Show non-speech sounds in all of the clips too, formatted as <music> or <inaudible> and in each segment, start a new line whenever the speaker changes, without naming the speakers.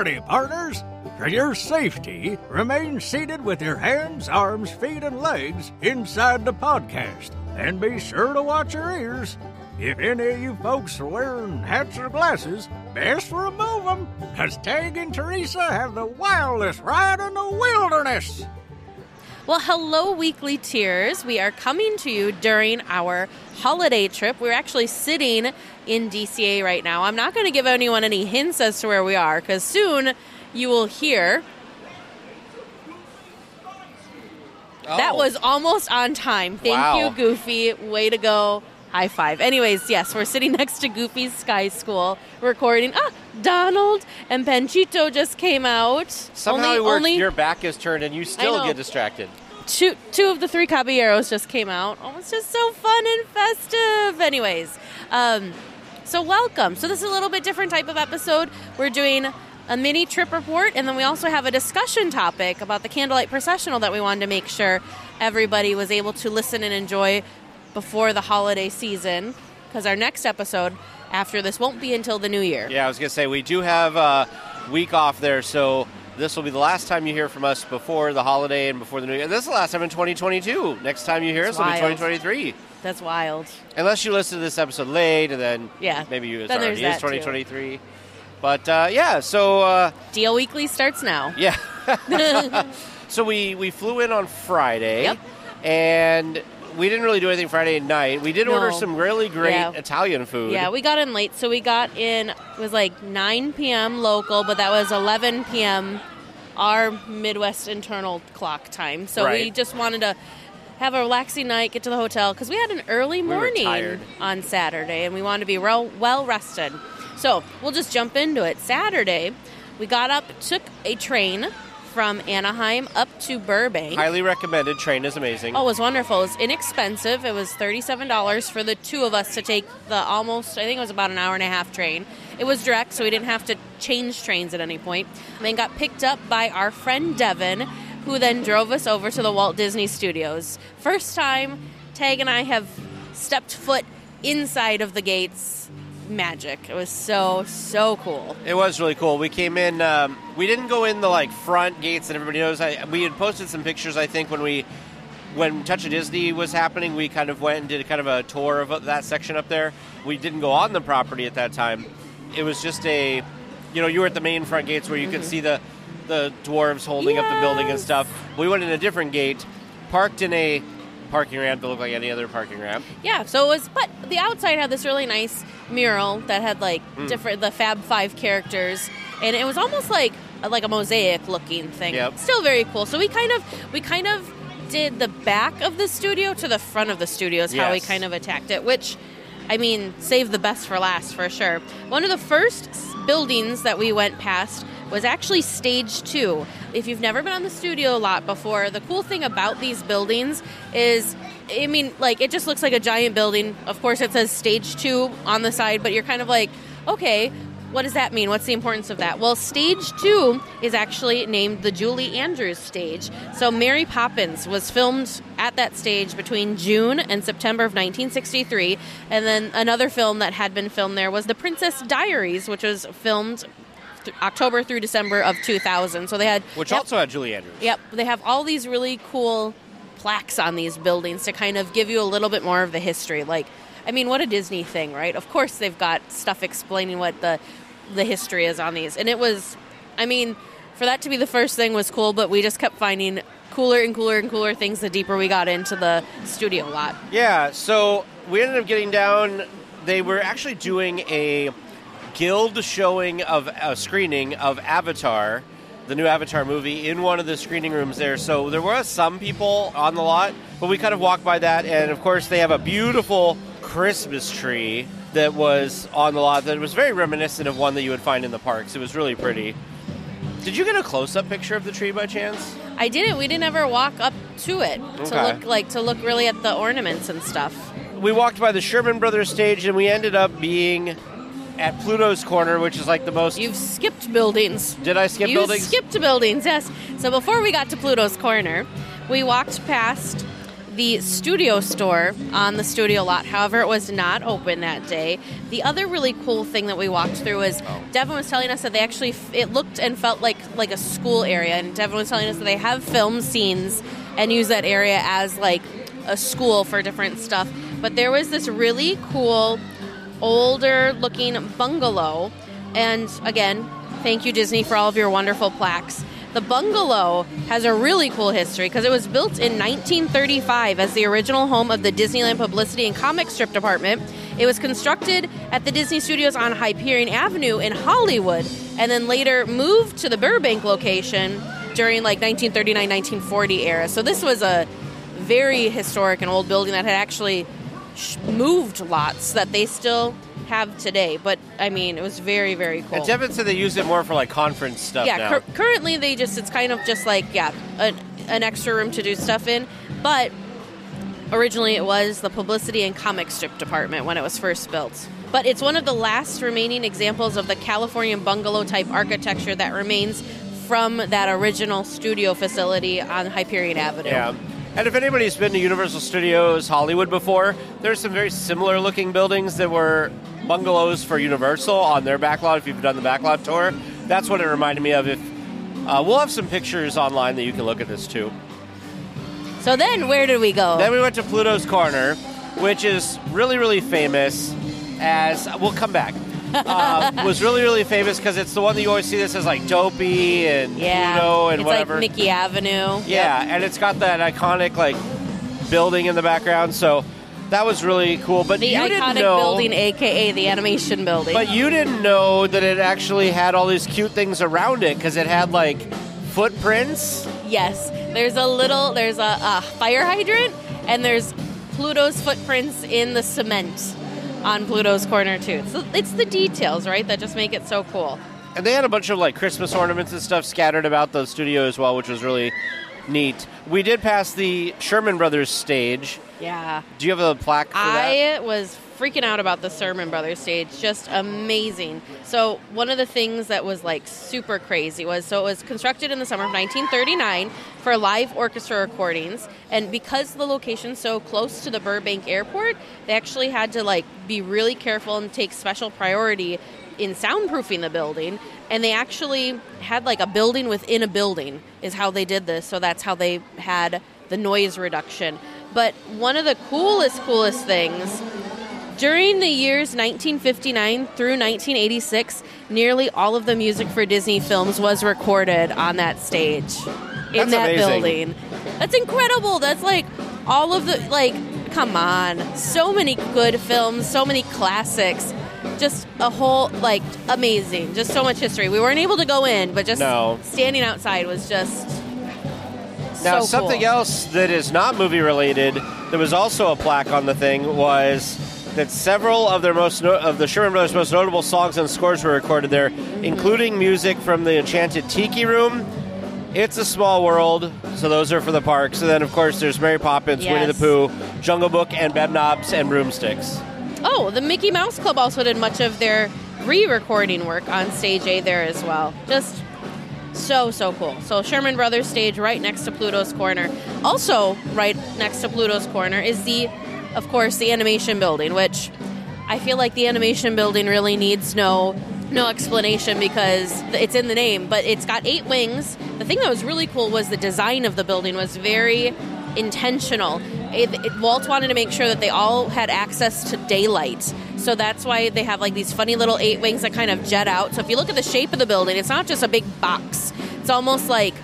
Howdy, partners! For your safety, remain seated with your hands, arms, feet, and legs inside the podcast. And be sure to watch your ears. If any of you folks are wearing hats or glasses, best remove them, because Tag and Teresa have the wildest ride in the wilderness.
Well, hello, Weekly Tears. We are coming to you during our holiday trip. We're actually sitting in DCA right now. I'm not going to give anyone any hints as to where we are because soon you will hear. That
Oh.
was almost on time. Thank
Wow.
you, Goofy. Way to go. High five. Anyways, yes, we're sitting <laughs> next to Goofy's Sky School recording. Ah, Donald and Panchito just came out.
Somehow
only, only
Your back is turned and you still get distracted.
Two two of the three caballeros just came out. Oh, it's just so fun and festive. Anyways, um, so welcome. So this is a little bit different type of episode. We're doing a mini trip report, and then we also have a discussion topic about the candlelight processional that we wanted to make sure everybody was able to listen and enjoy before the holiday season. Because our next episode after this won't be until the new year.
Yeah, I was gonna say we do have a week off there, so this will be the last time you hear from us before the holiday and before the new year. This is the last time in 2022. Next time you hear
It's
us will be 2023.
That's wild.
Unless you listen to this episode late, and then
Yeah,
maybe you it's already is
that too.
2023. But uh, yeah, so uh,
Deal Weekly starts now. <laughs>
yeah, <laughs> so we we flew in on Friday,
Yep.
and we didn't really do anything Friday night. We did order some really great
Yeah.
Italian food.
Yeah, we got in late, so we got in. It was like 9 p.m. local, but that was 11 p.m. our Midwest internal clock time. So we just wanted to have a relaxing night, get to the hotel because we had an early morning
tired.
on Saturday, and we wanted to be well, well rested. So we'll just jump into it. Saturday, we got up, took a train from Anaheim up to Burbank.
highly recommended. Train is amazing.
Oh, it was wonderful. It was inexpensive. It was thirty-seven dollars for the two of us to take the almost. I think it was about an hour and a half train. It was direct, so we didn't have to change trains at any point. And then got picked up by our friend Devin, who then drove us over to the Walt Disney Studios. First time Tag and I have stepped foot inside of the gates. Magic. It was so so cool.
It was really cool. We came in. Um, we didn't go in the like front gates that everybody knows. I, we had posted some pictures. I think when we when Touch of Disney was happening, we kind of went and did kind of a tour of that section up there. We didn't go on the property at that time. It was just a, you know, you were at the main front gates where you could see the the dwarves holding up the building and stuff. We went in a different gate, parked in a parking ramp that looked like any other parking ramp.
Yeah, so it was, but the outside had this really nice mural that had like
Hmm.
different the Fab Five characters, and it was almost like like a mosaic looking thing.
Yep.
Still very cool. So we kind of we kind of did the back of the studio to the front of the studio is how we kind of attacked it, which. I mean, save the best for last for sure. One of the first buildings that we went past was actually stage two. If you've never been on the studio lot before, the cool thing about these buildings is I mean, like it just looks like a giant building. Of course, it says stage two on the side, but you're kind of like, okay, what does that mean? What's the importance of that? Well, stage two is actually named the Julie Andrews stage. So, Mary Poppins was filmed at that stage between June and September of 1963. And then another film that had been filmed there was The Princess Diaries, which was filmed th- October through December of 2000. So, they had.
Which
have-
also had Julie Andrews.
Yep, they have all these really cool plaques on these buildings to kind of give you a little bit more of the history. Like, I mean, what a Disney thing, right? Of course, they've got stuff explaining what the the history is on these, and it was, I mean, for that to be the first thing was cool, but we just kept finding cooler and cooler and cooler things the deeper we got into the studio lot.
Yeah, so we ended up getting down. They were actually doing a guild showing of a screening of Avatar, the new Avatar movie, in one of the screening rooms there. So there were some people on the lot, but we kind of walked by that, and of course they have a beautiful Christmas tree that was on the lot that was very reminiscent of one that you would find in the parks. It was really pretty. Did you get a close-up picture of the tree by chance?
I didn't. We didn't ever walk up to it to look like to look really at the ornaments and stuff.
we walked by the Sherman Brothers stage and we ended up being at Pluto's Corner, which is like the most.
You've skipped buildings.
Did I skip buildings?
you
buildings?
skipped buildings, yes. So before we got to Pluto's Corner, we walked past the studio store on the studio lot. However, it was not open that day. The other really cool thing that we walked through was oh. Devin was telling us that they actually it looked and felt like like a school area, and Devin was telling us that they have film scenes and use that area as like a school for different stuff. But there was this really cool older looking bungalow, and again, thank you Disney for all of your wonderful plaques. The bungalow has a really cool history because it was built in 1935 as the original home of the Disneyland Publicity and Comic Strip Department. It was constructed at the Disney Studios on Hyperion Avenue in Hollywood and then later moved to the Burbank location during like 1939 1940 era. So this was a very historic and old building that had actually moved lots that they still have today. But I mean, it was very, very cool.
And Devin said they use it more for like conference stuff
yeah,
now.
cur- currently they just it's kind of just like yeah, an, an extra room to do stuff in, but originally it was the publicity and comic strip department when it was first built. But it's one of the last remaining examples of the Californian bungalow type architecture that remains from that original studio facility on Hyperion Avenue.
Yeah. And if anybody's been to Universal Studios Hollywood before, there's some very similar looking buildings that were bungalows for Universal on their backlot. If you've done the backlot tour, that's what it reminded me of. If uh, we'll have some pictures online that you can look at this too.
So then where did we go?
Then we went to Pluto's Corner, which is really really famous. As we'll come back, uh, was really really famous because it's the one that you always see that says like Dopey and
yeah,
Pluto and
it's
whatever.
like Mickey Avenue.
Yeah, and it's got that iconic like building in the background. So that was really cool. But
The
you didn't
iconic
know,
building, aka the animation building.
But you didn't know that it actually had all these cute things around it because it had like footprints.
Yes, there's a little, there's a, a fire hydrant, and there's Pluto's footprints in the cement on Pluto's corner too. So it's the details, right, that just make it so cool.
And they had a bunch of like Christmas ornaments and stuff scattered about the studio as well, which was really neat. We did pass the Sherman Brothers stage.
Yeah,
Do you have a plaque for that?
I was freaking out about the Sherman Brothers stage. Just amazing. So one of the things that was like super crazy was so it was constructed in the summer of 1939 for live orchestra recordings, and because the location's so close to the Burbank Airport, they actually had to like be really careful and take special priority in soundproofing the building and they actually had like a building within a building is how they did this so that's how they had the noise reduction but one of the coolest coolest things during the years 1959 through 1986 nearly all of the music for disney films was recorded on that stage in
That's
that
amazing.
building that's incredible that's like all of the like come on so many good films so many classics just a whole like amazing just so much history we weren't able to go in but just
No.
standing outside was just
Now,
so
something
cool.
else that is not movie related, that was also a plaque on the thing, was that several of their most no- of the Sherman Brothers' most notable songs and scores were recorded there, including music from the Enchanted Tiki Room. It's a Small World, so those are for the parks. And then, of course, there's Mary Poppins, Winnie the
Yes.
Pooh, Jungle Book, and Bedknobs and Broomsticks.
Oh, the Mickey Mouse Club also did much of their re-recording work on stage A there as well. Just so so cool. So Sherman Brothers stage right next to Pluto's Corner. Also right next to Pluto's Corner is the of course the animation building, which I feel like the animation building really needs no no explanation because it's in the name, but it's got eight wings. The thing that was really cool was the design of the building was very intentional. It, it, Walt wanted to make sure that they all had access to daylight. So that's why they have like these funny little eight wings that kind of jet out. So if you look at the shape of the building, it's not just a big box. It's almost like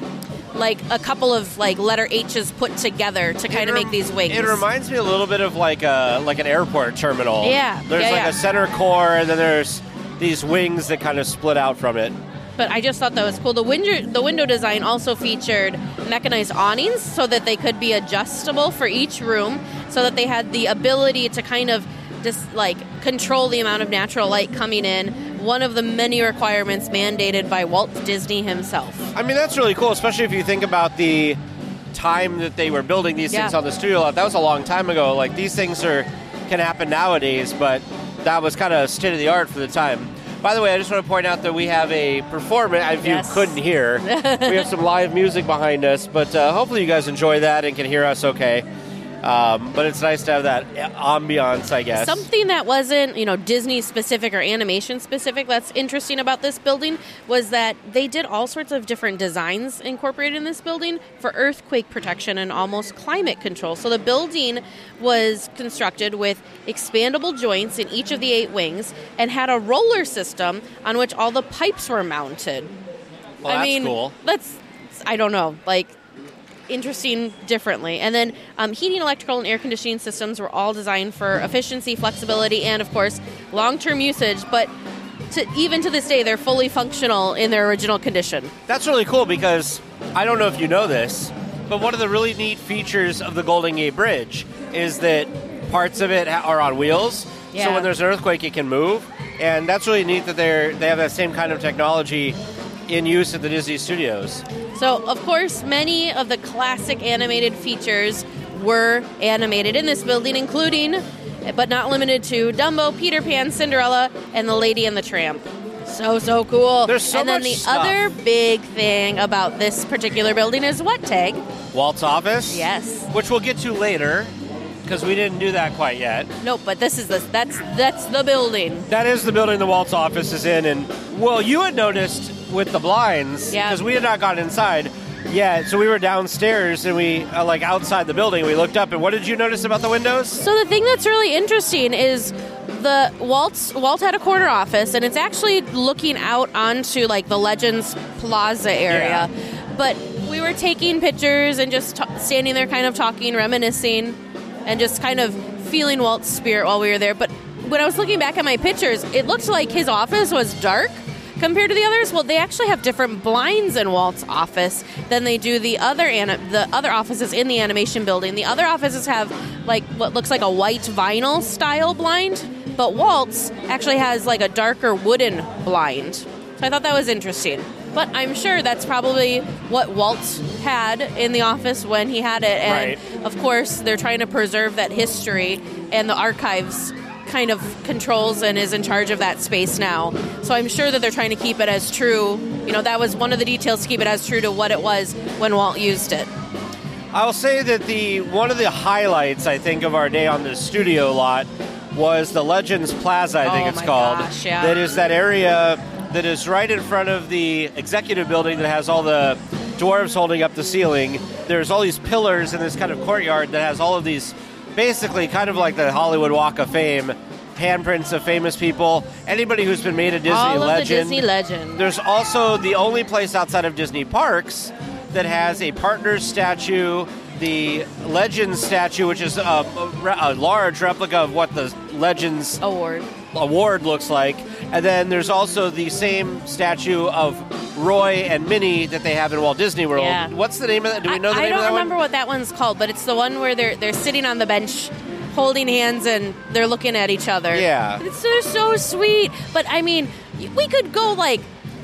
like a couple of like letter H's put together to kind of
rem-
make these wings.
It reminds me a little bit of like a like an airport terminal.
Yeah,
There's
yeah,
like
yeah.
a center core, and then there's these wings that kind of split out from it.
but I just thought that was cool. The window the window design also featured mechanized awnings so that they could be adjustable for each room, so that they had the ability to kind of just like control the amount of natural light coming in. One of the many requirements mandated by Walt Disney himself.
I mean, that's really cool, especially if you think about the time that they were building these things on the studio lot. That was a long time ago. Like these things are can happen nowadays, but that was kind of state of the art for the time. By the way, I just want to point out that we have a performance. If
Yes.
you couldn't hear, <laughs> we have some live music behind us, but uh, hopefully you guys enjoy that and can hear us okay. Um, but it's nice to have that ambiance, I guess.
Something that wasn't, you know, Disney specific or animation specific that's interesting about this building was that they did all sorts of different designs incorporated in this building for earthquake protection and almost climate control. So the building was constructed with expandable joints in each of the eight wings and had a roller system on which all the pipes were mounted.
well,
I
that's
mean,
cool.
that's I don't know, like interesting differently. And then um, heating, electrical, and air conditioning systems were all designed for efficiency, flexibility, and of course long-term usage. But to, even to this day, they're fully functional in their original condition.
That's really cool because I don't know if you know this, but one of the really neat features of the Golden Gate Bridge is that parts of it are on wheels.
Yeah.
So when there's an earthquake, it can move, and that's really neat that they're they have that same kind of technology in use at the Disney Studios.
So, of course, many of the classic animated features were animated in this building, including, but not limited to, Dumbo, Peter Pan, Cinderella, and The Lady and the Tramp. So, so cool.
There's so
and then
much
the
stuff.
other big thing about this particular building is what tag?
Walt's office,
Yes.
which we'll get to later because we didn't do that quite yet.
Nope, but this is the that's that's the building.
That is the building the Walt's office is in, and well, you had noticed with the blinds
Yeah.
because we had not gone inside. Yeah, so we were downstairs and we uh, like outside the building. We looked up, and what did you notice about the windows?
So the thing that's really interesting is the Walt's Walt had a corner office, and it's actually looking out onto like the Legends Plaza area. But we were taking pictures and just ta standing there, kind of talking, reminiscing, and just kind of feeling Walt's spirit while we were there. But when I was looking back at my pictures, it looked like his office was dark compared to the others. Well, they actually have different blinds in Walt's office than they do the other the other offices in the animation building. The other offices have like what looks like a white vinyl style blind, but Walt's actually has like a darker wooden blind. So I thought that was interesting. But I'm sure that's probably what Walt had in the office when he had it. And
Right.
of course, they're trying to preserve that history, and the archives kind of controls and is in charge of that space now. So I'm sure that they're trying to keep it as true. You know, that was one of the details to keep it as true to what it was when Walt used it.
I'll say that the one of the highlights I think of our day on the studio lot was the Legends Plaza. I think
Oh
it's called.
gosh, yeah.
That is that area that is right in front of the executive building that has all the dwarves holding up the ceiling. There's all these pillars in this kind of courtyard that has all of these, basically kind of like the Hollywood Walk of Fame, handprints of famous people. Anybody who's been made a Disney
All of
legend.
the Disney legend.
There's also the only place outside of Disney parks that has a partners statue, the Legends statue, which is a, a, a large replica of what the Legends
Award.
award looks like. And then there's also the same statue of Roy and Minnie that they have in Walt Disney World.
Yeah.
What's the name of that? Do we know the
I,
name
I don't remember
one?
what that one's called, but it's the one where they're they're sitting on the bench, holding hands, and they're looking at each other.
Yeah.
it's they're so sweet. But I mean, we could go like,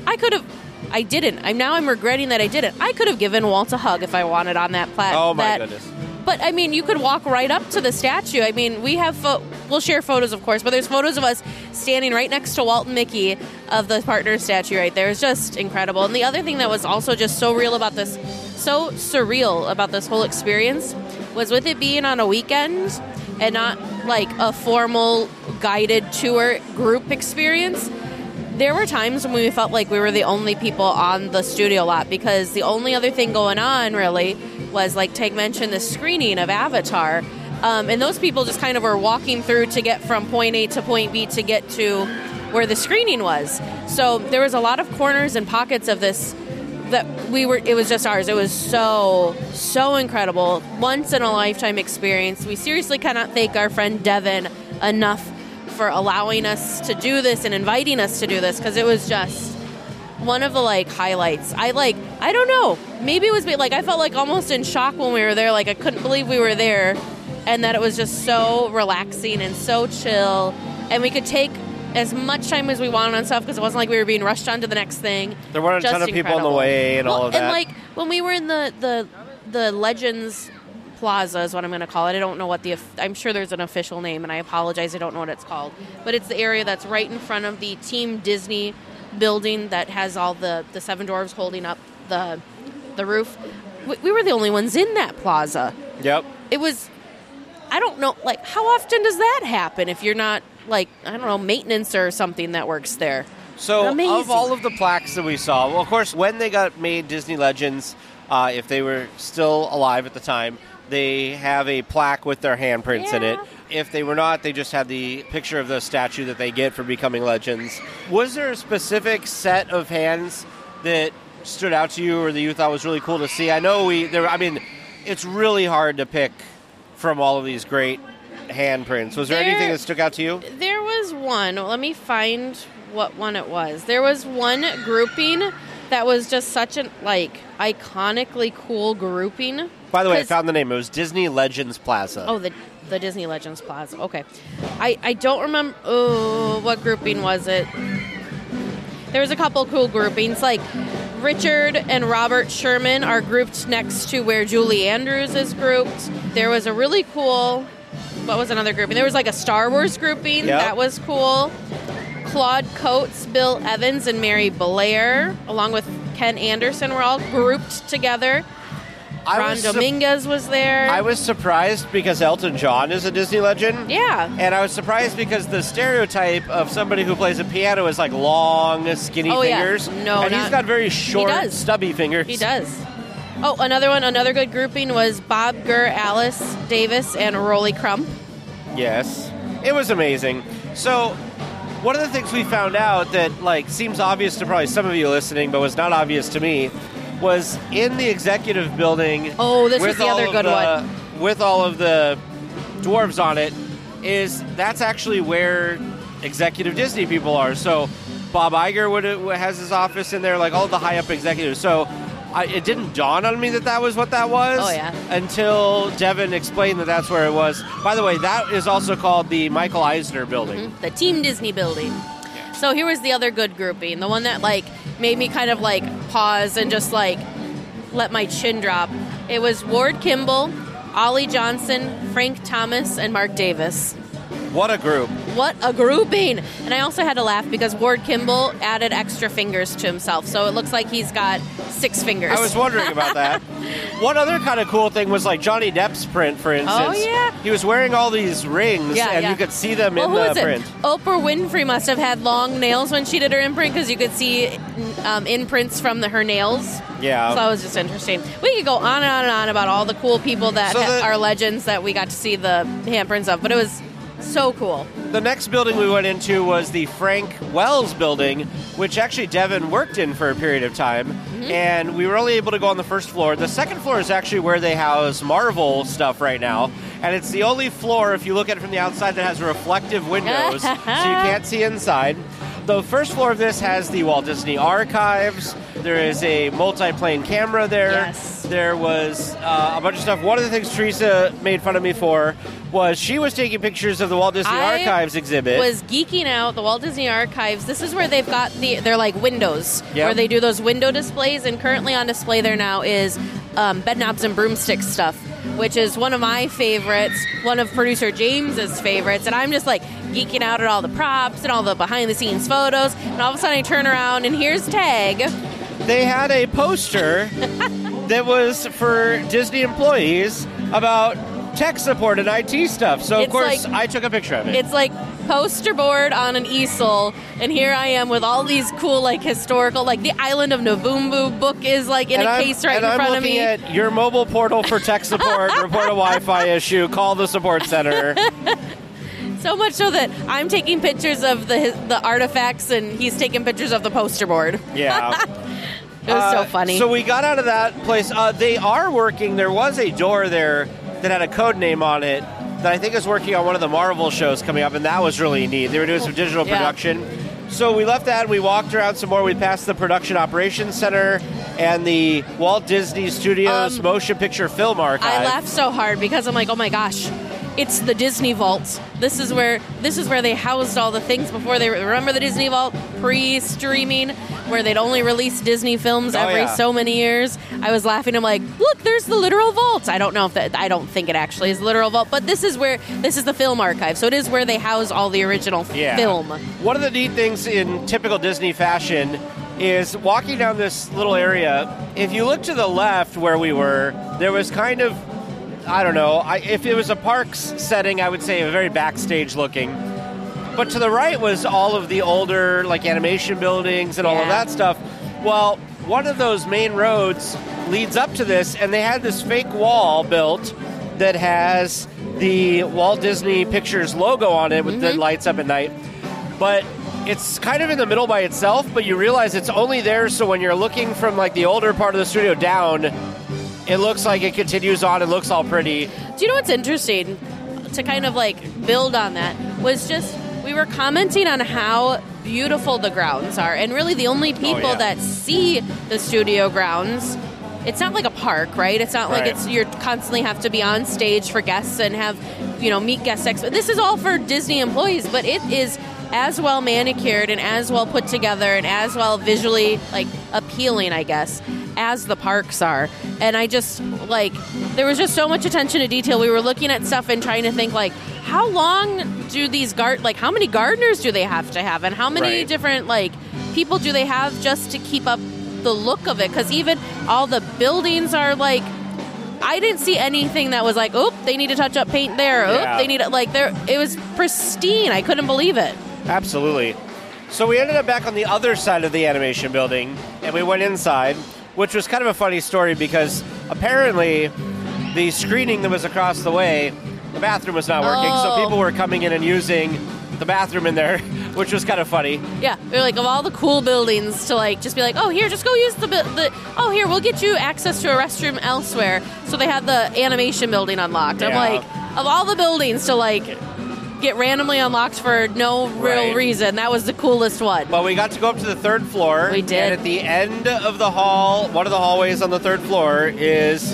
I could have. I didn't. I'm now. I'm regretting that I didn't. I could have given Walt a hug if I wanted on that platform.
Oh my goodness.
But I mean, you could walk right up to the statue. I mean, we have fo- we'll share photos, of course, but there's photos of us standing right next to Walt and Mickey of the partner statue right there. It's just incredible. And the other thing that was also just so real about this, so surreal about this whole experience, was with it being on a weekend and not like a formal guided tour group experience there were times when we felt like we were the only people on the studio lot because the only other thing going on really was like Tag mentioned the screening of Avatar. Um, and those people just kind of were walking through to get from point A to point B to get to where the screening was. So there was a lot of corners and pockets of this that we were it was just ours it was so so incredible once in a lifetime experience we seriously cannot thank our friend devin enough for allowing us to do this and inviting us to do this because it was just one of the like highlights i like i don't know maybe it was like i felt like almost in shock when we were there like i couldn't believe we were there and that it was just so relaxing and so chill and we could take as much time as we wanted on stuff because it wasn't like we were being rushed on to the next thing
There weren't a
Just
ton of people on the way and all of that.
And like when we were in the the the Legends Plaza is what I'm going to call it. I don't know what the I'm sure there's an official name, and I apologize. I don't know what it's called, but it's the area that's right in front of the Team Disney building that has all the the Seven Dwarves holding up the the roof. We, we were the only ones in that plaza.
yep.
It was I don't know, like, how often does that happen if you're not, like, I don't know, maintenance or something that works there?
So,
Amazing.
of all of the plaques that we saw, well, of course, when they got made Disney Legends, uh, if they were still alive at the time, they have a plaque with their handprints in it. If they were not, they just had the picture of the statue that they get for becoming legends. Was there a specific set of hands that stood out to you or that you thought was really cool to see? I know we there. I mean, it's really hard to pick from all of these great handprints. Was there,
There-
anything that stuck out to you?
There was one. Let me find what one it was. There was one grouping that was just such an like iconically cool grouping.
By the way, I found the name. It was Disney Legends Plaza.
Oh, the the Disney Legends Plaza. Okay, I I don't remember. Oh, what grouping was it? There was a couple cool groupings, like Richard and Robert Sherman are grouped next to where Julie Andrews is grouped. There was a really cool. What was another grouping? There was like a Star Wars grouping
Yep.
that was cool. Claude Coats, Bill Evans, and Mary Blair, along with Ken Anderson, were all grouped together.
I
Ron
was sup-
Dominguez was there.
I was surprised because Elton John is a Disney legend.
yeah.
And I was surprised because the stereotype of somebody who plays a piano is like long, skinny
Oh, yeah.
fingers.
No,
and he's got very short, stubby fingers.
He does. Oh, another one, another good grouping was Bob Gurr, Alice Davis, and Rolly Crump.
Yes, it was amazing. So, one of the things we found out that like seems obvious to probably some of you listening, but was not obvious to me, was in the executive building.
Oh, this was the other good
the-
one.
With all of the dwarves on it, is that's actually where executive Disney people are. So, Bob Iger would has his office in there, like all the high up executives. So. I, it didn't dawn on me that that was what that was
Oh, yeah.
until Devin explained that that's where it was. By the way, that is also called the Michael Eisner building. Mm-hmm.
the Team Disney building. So here was the other good grouping, the one that like made me kind of like pause and just like let my chin drop. It was Ward Kimball, Ollie Johnston, Frank Thomas, and Marc Davis.
What a group.
What a grouping! And I also had to laugh because Ward Kimball added extra fingers to himself, so it looks like he's got six fingers.
I was wondering about <laughs> that. One other kind of cool thing was like Johnny Depp's print, for instance.
Oh, yeah.
He was wearing all these rings,
Yeah,
and
yeah.
you could see them
well,
in the
was it?
print.
Oprah Winfrey must have had long nails when she did her imprint because you could see um, imprints from the, her nails.
Yeah.
So that was just interesting. We could go on and on and on about all the cool people that
So the-
are legends that we got to see the handprints of, but it was so cool.
The next building we went into was the Frank Wells building, which actually Devin worked in for a period of time.
Mm-hmm.
And we were only able to go on the first floor. The second floor is actually where they house Marvel stuff right now. And it's the only floor, if you look at it from the outside, that has reflective windows, <laughs> so you can't see inside. The first floor of this has the Walt Disney Archives. There is a multi-plane camera there.
Yes.
There was uh, a bunch of stuff. One of the things Teresa made fun of me for was she was taking pictures of the Walt Disney
I
Archives exhibit.
Was geeking out the Walt Disney Archives. This is where they've got the they're like windows
Yep.
where they do those window displays, and currently on display there now is um, bed knobs and broomsticks stuff, which is one of my favorites, one of producer James's favorites, and I'm just like geeking out at all the props and all the behind the scenes photos, and all of a sudden I turn around and here's Tag.
they had a poster <laughs> that was for Disney employees about tech support and IT stuff. So of
It's
course
like-
I took a picture of it.
It's like poster board on an easel, and here I am with all these cool like historical, like the Island of Navumbu book is like in
and
a
I'm,
case right in
I'm
front of me.
at your mobile portal for tech support, <laughs> report a Wi-Fi issue, call the support center.
So much so that I'm taking pictures of the the artifacts and he's taking pictures of the poster board.
Yeah. <laughs>
It was so
Uh,
funny.
So we got out of that place. Uh, they are working. There was a door there that had a code name on it that I think is working on one of the Marvel shows coming up, and that was really neat. They were doing some digital
Yeah.
production. So we left that. and We walked around some more. We passed the Production Operations Center and the Walt Disney Studios
Um,
Motion Picture Film Archive.
I laughed so hard because I'm like, oh my gosh, it's the Disney Vault. This is where this is where they housed all the things before they remember the Disney Vault pre-streaming, where they'd only release Disney films
Oh,
every
yeah.
so many years. I was laughing. I'm like, look, there's the literal vault. I don't know if that. I don't think it actually is the literal vault, but this is where this is the film archive. So it is where they house all the original
Yeah.
film.
One of the neat things in typical Disney fashion is walking down this little area. If you look to the left where we were, there was kind of I don't know. I, if it was a parks setting, I would say a very backstage looking. But to the right was all of the older like animation buildings and all of that stuff. Well, one of those main roads leads up to this, and they had this fake wall built that has the Walt Disney Pictures logo on it with the mm-hmm. lights up at night. But it's kind of in the middle by itself, but you realize it's only there so when you're looking from like the older part of the studio down, it looks like it continues on. It looks all pretty.
Do you know what's interesting to kind of like build on that was just we were commenting on how beautiful the grounds are, and really the only oh, people
yeah.
that see the studio grounds. It's not like a park, right? It's not like it's you're constantly have to be on stage for guests and have you know meet guest ex. This is all for Disney employees, but it is as well manicured and as well put together and as well visually like appealing, I guess, as the parks are. And I just like there was just so much attention to detail. We were looking at stuff and trying to think like how long do these guard like how many gardeners do they have to have and how many
Right.
different like people do they have just to keep up the look of it because even all the buildings are like I didn't see anything that was like, oop, they need to touch up paint there. Oop,
Yeah.
they need to like there. It was pristine. I couldn't believe it.
Absolutely. So we ended up back on the other side of the animation building, and we went inside, which was kind of a funny story because apparently the screening that was across the way, the bathroom was not working, so
Oh.
people were coming in and using the bathroom in there, <laughs> which was kind of funny.
Yeah, they're like of all the cool buildings to like just be like, oh here, just go use the bu- the. Oh here, we'll get you access to a restroom elsewhere. So they had the animation building unlocked. I'm
Yeah.
like, of all the buildings to like get randomly unlocked for no real
Right.
reason, that was the coolest one.
But we got to go up to the third floor.
We did.
And at the end of the hall, one of the hallways on the third floor is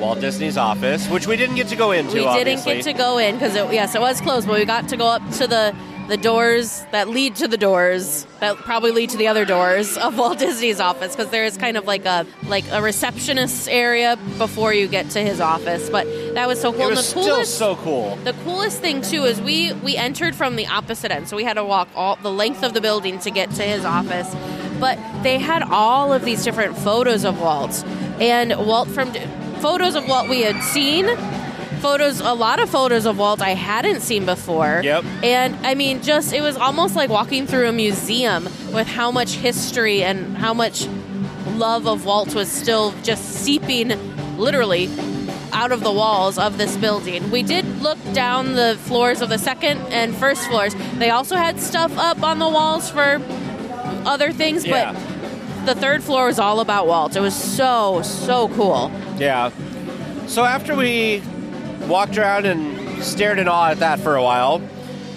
Walt Disney's office, which we didn't get to go into.
we didn't
obviously.
get to go in because it, yes, it was closed, but we got to go up to the the doors that lead to the doors that probably lead to the other doors of Walt Disney's office because there is kind of like a like a receptionist area before you get to his office. But that was so cool.
It
And
was
the
still
coolest,
so cool.
the coolest thing too is we we entered from the opposite end, so we had to walk all the length of the building to get to his office. But they had all of these different photos of Walt, and Walt from photos of Walt we had seen, photos a lot of photos of Walt I hadn't seen before.
Yep.
And I mean, just it was almost like walking through a museum with how much history and how much love of Walt was still just seeping, literally, out of the walls of this building. We did look down the floors of the second and first floors. They also had stuff up on the walls for other things,
Yeah.
but the third floor was all about Walt. It was so, so cool.
Yeah. So after we walked around and stared in awe at that for a while,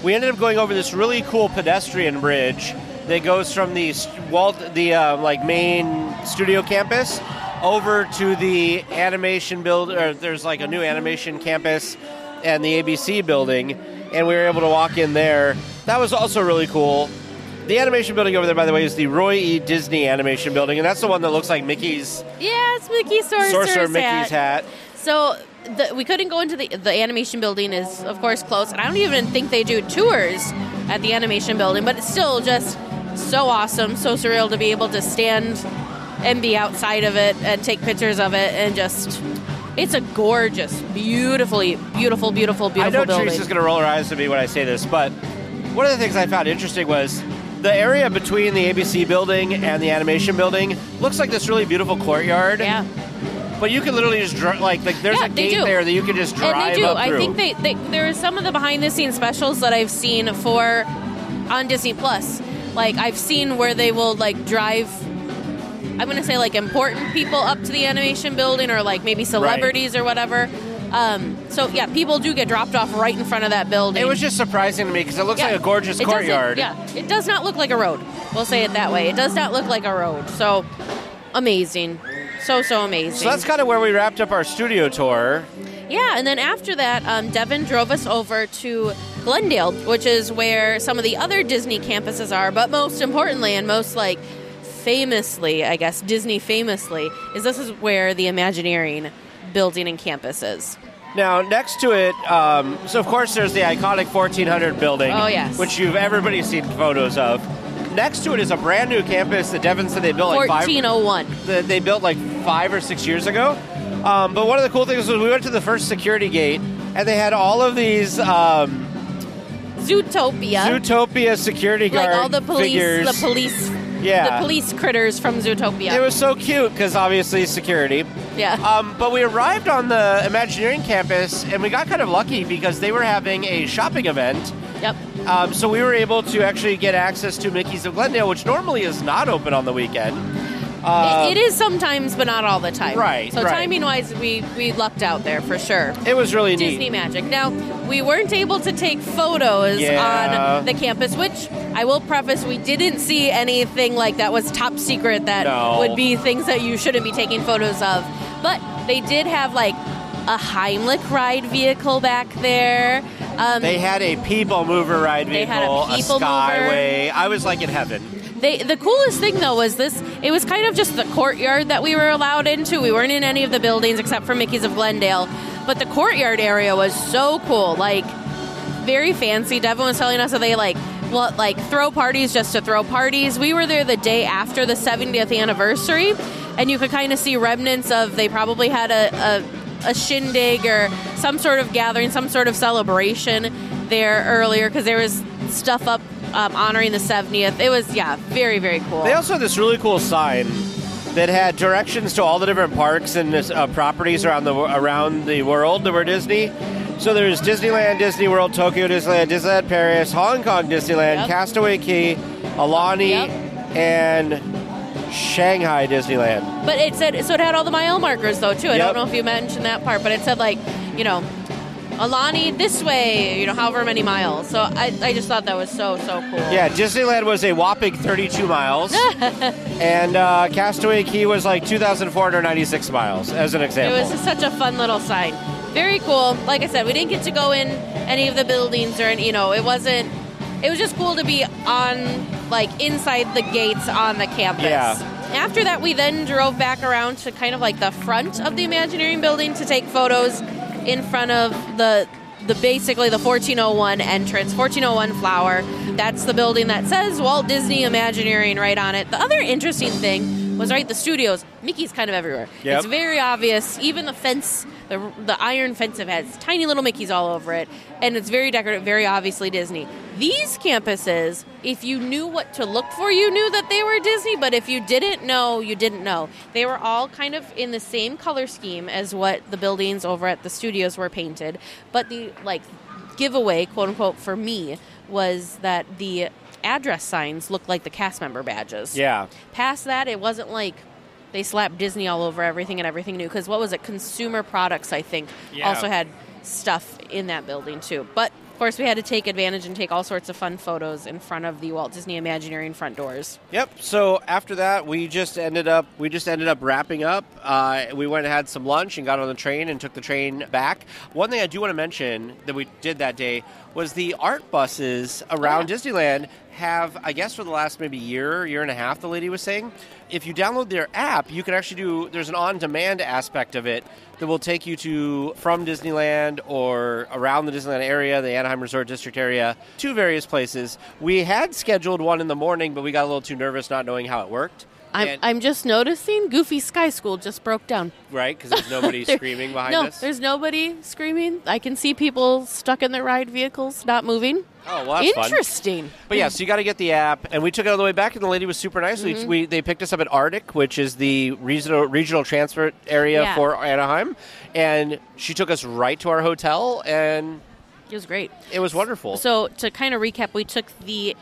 we ended up going over this really cool pedestrian bridge that goes from the Walt, the uh, like main studio campus, over to the animation build. Or there's like a new animation campus and the ABC building, and we were able to walk in there. That was also really cool. The animation building over there, by the way, is the Roy E. Disney Animation Building, and that's the one that looks like Mickey's
Yeah, it's Mickey Sorcerer's
Sorcerer Mickey's hat.
So the, we couldn't go into the the animation building is of course closed, and I don't even think they do tours at the animation building. But it's still just so awesome, so surreal to be able to stand and be outside of it and take pictures of it, and just it's a gorgeous, beautifully, beautiful, beautiful, beautiful
I know
building.
Teresa's going to roll her eyes at me when I say this, but one of the things I found interesting was the area between the ABC building and the animation building looks like this really beautiful courtyard.
yeah.
But you can literally just dri- like like there's
Yeah,
a gate
do.
there that you can just drive
and they do. I think they, they there are some of the behind the scenes specials that I've seen for on Disney Plus. Like I've seen where they will like drive. I'm gonna say like important people up to the animation building, or like maybe celebrities or whatever. Um, so yeah, people do get dropped off right in front of that building.
it was just surprising to me because it looks
Yeah.
like a gorgeous
It
courtyard.
Yeah, it does not look like a road. We'll say it that way. It does not look like a road. So amazing, so so amazing.
So that's kind of where we wrapped up our studio tour.
Yeah, and then after that, um, Devin drove us over to Glendale, which is where some of the other Disney campuses are. But most importantly, and most like famously, I guess Disney famously, is this is where the Imagineering building and campus is.
Now, next to it, um, so of course there's the iconic 1400 building,
Oh, yes.
which you've everybody's seen photos of. Next to it is a brand new campus that Devin said they built like five.
Fourteen oh one.
that they built like five or six years ago. Um, but one of the cool things was we went to the first security gate, and they had all of these um,
Zootopia.
Zootopia security guard
like all the police,
figures.
the police,
Yeah.
the police critters from Zootopia.
It was so cute because obviously security.
yeah.
Um, but we arrived on the Imagineering campus, and we got kind of lucky because they were having a shopping event.
yep.
Um, so we were able to actually get access to Mickey's of Glendale, which normally is not open on the weekend. Uh,
it, is sometimes, but not all the time.
Right,
So
right.
timing wise, we we lucked out there for sure.
It was really neat.
Disney
neat.
magic. Now, we weren't able to take photos
Yeah.
on the campus, which I will preface we didn't see anything like that was top secret that
No.
would be things that you shouldn't be taking photos of. But they did have like a Heimlich ride vehicle back there. Um,
They had a people mover ride
They
vehicle,
had a people mover.
skyway. I was like in heaven.
They, the coolest thing though was this. It was kind of just the courtyard that we were allowed into. We weren't in any of the buildings except for Mickey's of Glendale, but the courtyard area was so cool. Like very fancy. Devin was telling us that they like well like throw parties just to throw parties. We were there the day after the 70th anniversary, and you could kind of see remnants of they probably had a, a a shindig or some sort of gathering, some sort of celebration there earlier because there was stuff up um, honoring the 70th. It was yeah, very very cool.
They also had this really cool sign that had directions to all the different parks and uh, properties around the around the world that were Disney. So there's Disneyland, Disney World, Tokyo Disneyland, Disneyland Paris, Hong Kong Disneyland,
Yep.
Castaway Cay, Aulani,
Yep.
and Shanghai Disneyland.
But it said so. It had all the mile markers though too. I
Yep.
don't know if you mentioned that part, but it said like you know, Aulani this way. You know, however many miles. So I, I just thought that was so so cool.
Yeah, Disneyland was a whopping 32 miles, <laughs> and uh, Castaway Cay was like 2,496 miles, as an example.
It was just such a fun little sign. Very cool. Like I said, we didn't get to go in any of the buildings or any, you know, it wasn't. It was just cool to be on like inside the gates on the campus.
Yeah.
After that, we then drove back around to kind of like the front of the Imagineering building to take photos in front of the the basically the 1401 entrance, 1401 Flower. That's the building that says Walt Disney Imagineering right on it. The other interesting thing was right the studios. Mickey's kind of everywhere.
Yep.
It's very obvious. Even the fence, the the iron fence, it has tiny little Mickeys all over it, and it's very decorative, very obviously Disney. These campuses, if you knew what to look for, you knew that they were Disney. But if you didn't know, you didn't know. They were all kind of in the same color scheme as what the buildings over at the studios were painted. But the like giveaway, quote unquote, for me was that the address signs looked like the cast member badges
yeah.
past that, it wasn't like they slapped Disney all over everything and everything new. Because what was it? Consumer Products, I think,
Yeah.
also had stuff in that building too. But of course, we had to take advantage and take all sorts of fun photos in front of the Walt Disney Imagineering front doors.
Yep. So after that, we just ended up we just ended up wrapping up. Uh, we went and had some lunch and got on the train and took the train back. One thing I do want to mention that we did that day was the ART buses around
Yeah.
Disneyland have, I guess, for the last maybe year, year and a half. The lady was saying, if you download their app, you can actually do. There's an on-demand aspect of it that will take you to from Disneyland or around the Disneyland area, the Anaheim Resort District area, to various places. We had scheduled one in the morning, but we got a little too nervous not knowing how it worked.
I'm,
And-
I'm just noticing Goofy Sky School just broke down.
right? Because there's nobody <laughs>
There-
screaming behind us?
no,
us.
there's nobody screaming. I can see people stuck in their ride vehicles, not moving.
Oh, well, that's fun.
Interesting.
But yeah, so you got to get the app, and we took it on the way back, and the lady was super nice.
Mm-hmm.
We, we they picked us up at ARTIC, which is the regional regional transfer area
Yeah.
for Anaheim, and she took us right to our hotel, and
It was great.
it was wonderful.
So to kind of recap, we took the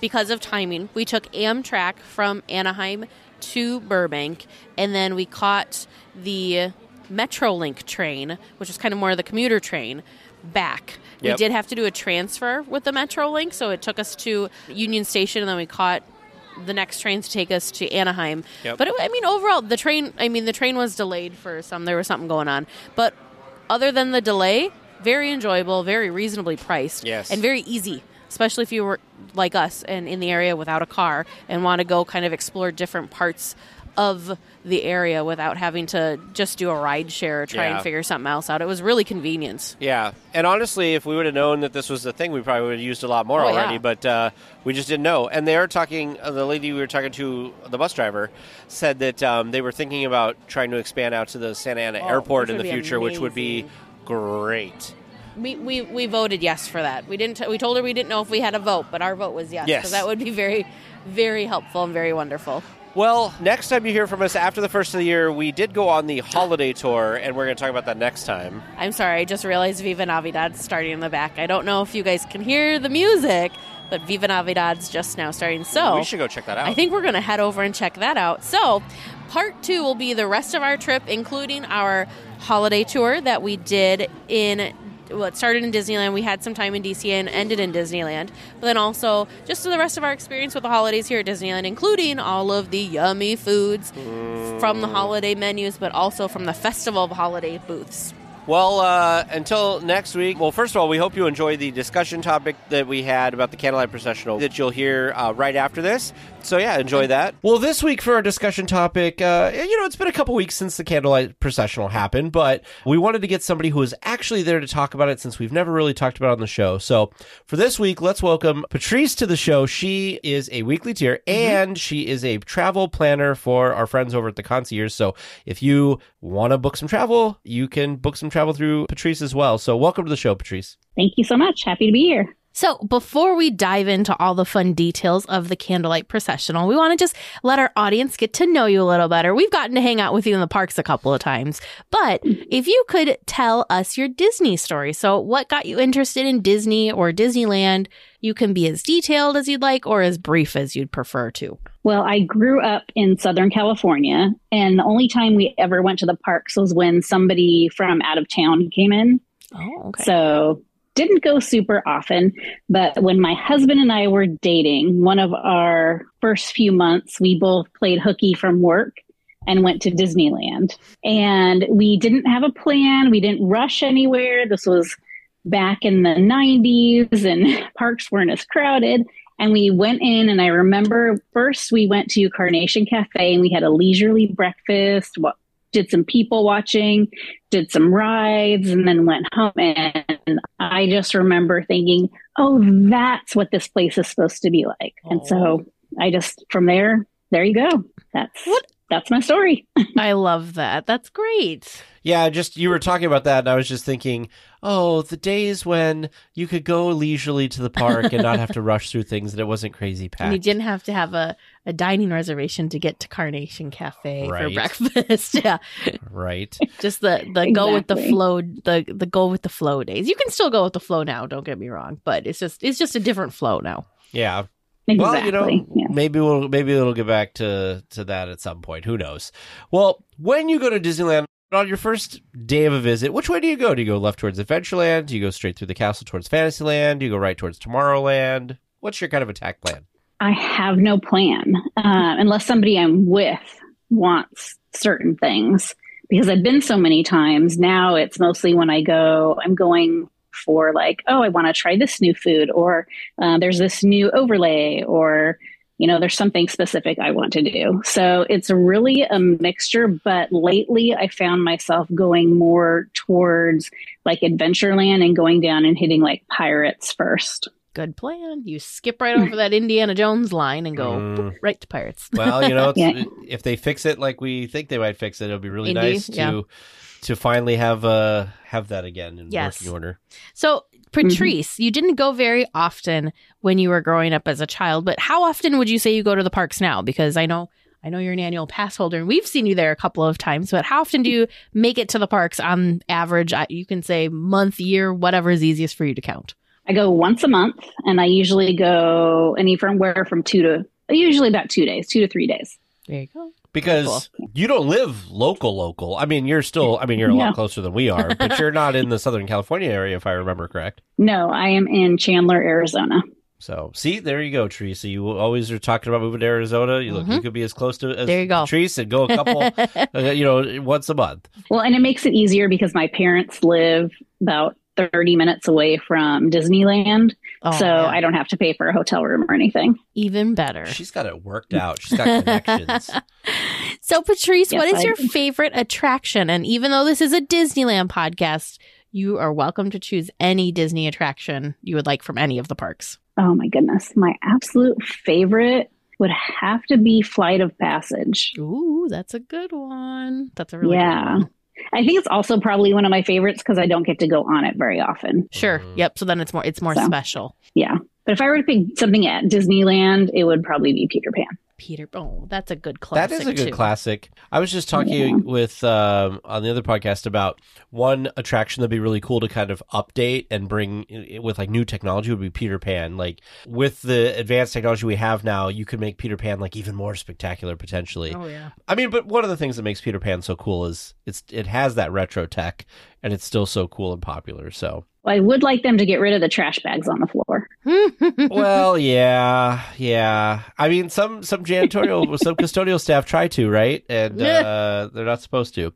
because of timing, we took Amtrak from Anaheim to Burbank, and then we caught the MetroLink train, which is kind of more of the commuter train, back.
Yep.
We did have to do a transfer with the MetroLink, so it took us to Union Station, and then we caught the next train to take us to Anaheim.
Yep.
But it, I mean, overall, the train. I mean, the train was delayed for some. There was something going on, but other than the delay, very enjoyable, very reasonably priced,
Yes.
and very easy. Especially if you were like us and in the area without a car and want to go kind of explore different parts of the area without having to just do a ride share or try
Yeah.
and figure something else out. It was really convenient.
Yeah, and honestly, if we would have known that this was the thing, we probably would have used a lot more
Oh, yeah.
already. But uh, we just didn't know. And they are talking. Uh, the lady we were talking to, the bus driver, said that um, they were thinking about trying to expand out to the Santa Ana
Oh,
Airport in the future, which would be great.
We, we, we voted yes for that. We didn't. we told her we didn't know if we had a vote, but our vote was yes.
Yes.
because that would be very, very helpful and very wonderful.
Well, next time you hear from us after the first of the year, we did go on the holiday tour, and we're going to talk about that next time.
I'm sorry, I just realized Viva Navidad's starting in the back. I don't know if you guys can hear the music, but Viva Navidad's just now starting. So
we should go check that out.
I think we're going to head over and check that out. So, part two will be the rest of our trip, including our holiday tour that we did in. Well, it started in Disneyland. We had some time in DC and ended in Disneyland. But then also just the rest of our experience with the holidays here at Disneyland, including all of the yummy foods from the mm. holiday menus, but also from the Festival of Holiday booths.
Well, uh, until next week. Well, first of all, we hope you enjoy the discussion topic that we had about the candlelight processional that you'll hear uh, right after this. So yeah, enjoy that. Well, this week for our discussion topic, uh, you know, it's been a couple weeks since the candlelight processional happened, but we wanted to get somebody who was actually there to talk about it since we've never really talked about it on the show. So for this week, let's welcome Patrice to the show. She is a weekly tier and she is a travel planner for our friends over at the concierge. So if you want to book some travel, you can book some travel through Patrice as well. So welcome to the show, Patrice.
Thank you so much. Happy to be here.
So, before we dive into all the fun details of the candlelight processional, we want to just let our audience get to know you a little better. We've gotten to hang out with you in the parks a couple of times, but if you could tell us your Disney story. So, what got you interested in Disney or Disneyland? You can be as detailed as you'd like or as brief as you'd prefer to.
Well, I grew up in Southern California, and the only time we ever went to the parks was when somebody from out of town came in.
Oh, okay.
So, didn't go super often. But when my husband and I were dating, one of our first few months, we both played hooky from work and went to Disneyland. And we didn't have a plan, we didn't rush anywhere. This was back in the 90s, and <laughs> parks weren't as crowded. And we went in, and I remember first we went to Carnation Cafe and we had a leisurely breakfast, wa- did some people watching, did some rides, and then went home. And I just remember thinking, oh, that's what this place is supposed to be like. And so I just, from there, there you go. That's
What?
That's my story. <laughs>
I love that. That's great.
Yeah, just you were talking about that, and I was just thinking, oh, the days when you could go leisurely to the park and not have to <laughs> rush through things, that it wasn't crazy packed.
And you didn't have to have a, a dining reservation to get to Carnation Cafe for breakfast. <laughs> yeah.
right?
Just the the go with the flow the the go with the flow days. You can still go with the flow now, don't get me wrong, but it's just it's just a different flow now.
Yeah.
Exactly.
Well, you know,
yeah.
maybe we'll maybe it'll get back to to that at some point. Who knows? Well, when you go to Disneyland on your first day of a visit, which way do you go? Do you go left towards Adventureland? Do you go straight through the castle towards Fantasyland? Do you go right towards Tomorrowland? What's your kind of attack plan?
I have no plan uh, unless somebody I'm with wants certain things. Because I've been so many times now, it's mostly when I go, I'm going for like, oh, I want to try this new food, or uh, there's this new overlay, or you know, there's something specific I want to do. So it's really a mixture. But lately, I found myself going more towards like Adventureland and going down and hitting like pirates first.
Good plan. You skip right over that Indiana Jones line and go
Mm.
boop, right to pirates. <laughs>
Well, you know, it's,
Yeah.
if they fix it like we think they might fix it, it'll be really
Indeed,
nice to
yeah.
to finally have uh have that again in
Yes.
working order.
So, Patrice, you didn't go very often when you were growing up as a child, but how often would you say you go to the parks now? Because I know I know you're an annual pass holder and we've seen you there a couple of times, but how often do you make it to the parks on average? You can say month, year, whatever is easiest for you to count.
I go once a month, and I usually go anywhere from two to usually about two days, two to three days.
There you go.
Because you don't live local local. I mean, you're still I mean, you're a lot closer than we are, but you're not in the Southern California area if I remember correct.
No, I am in Chandler, Arizona.
So, see, there you go, Teresa. You always are talking about moving to Arizona. You look, you could be as close to as
Mm-hmm. There you go.
Teresa and go a couple, <laughs> uh, you know, once a month.
Well, and it makes it easier because my parents live about 30 minutes away from Disneyland.
Oh,
so
yeah.
I don't have to pay for a hotel room or anything.
even better.
She's got it worked out. She's got connections. <laughs>
So, Patrice,
Yes,
what is
I-
your favorite attraction? And even though this is a Disneyland podcast, you are welcome to choose any Disney attraction you would like from any of the parks.
Oh my goodness. My absolute favorite would have to be Flight of Passage.
Ooh, that's a good one. That's a really
Yeah.
good one.
I think it's also probably one of my favorites because I don't get to go on it very often.
Sure.
Mhm.
Yep. So then it's more it's more
So.
special.
Yeah. But if I were to pick something at Disneyland, it would probably be Peter Pan.
Peter. Oh, that's a good classic.
That is a good
too.
classic. I was just talking
Yeah.
with um, on the other podcast about one attraction that'd be really cool to kind of update and bring with like new technology would be Peter Pan. Like with the advanced technology we have now, you could make Peter Pan like even more spectacular potentially.
Oh yeah.
I mean, but one of the things that makes Peter Pan so cool is it's it has that retro tech and it's still so cool and popular. So
I would like them to get rid of the trash bags on the floor. <laughs>
well, yeah, yeah. I mean, some some janitorial, <laughs> some custodial staff try to, right? And uh, they're not supposed to.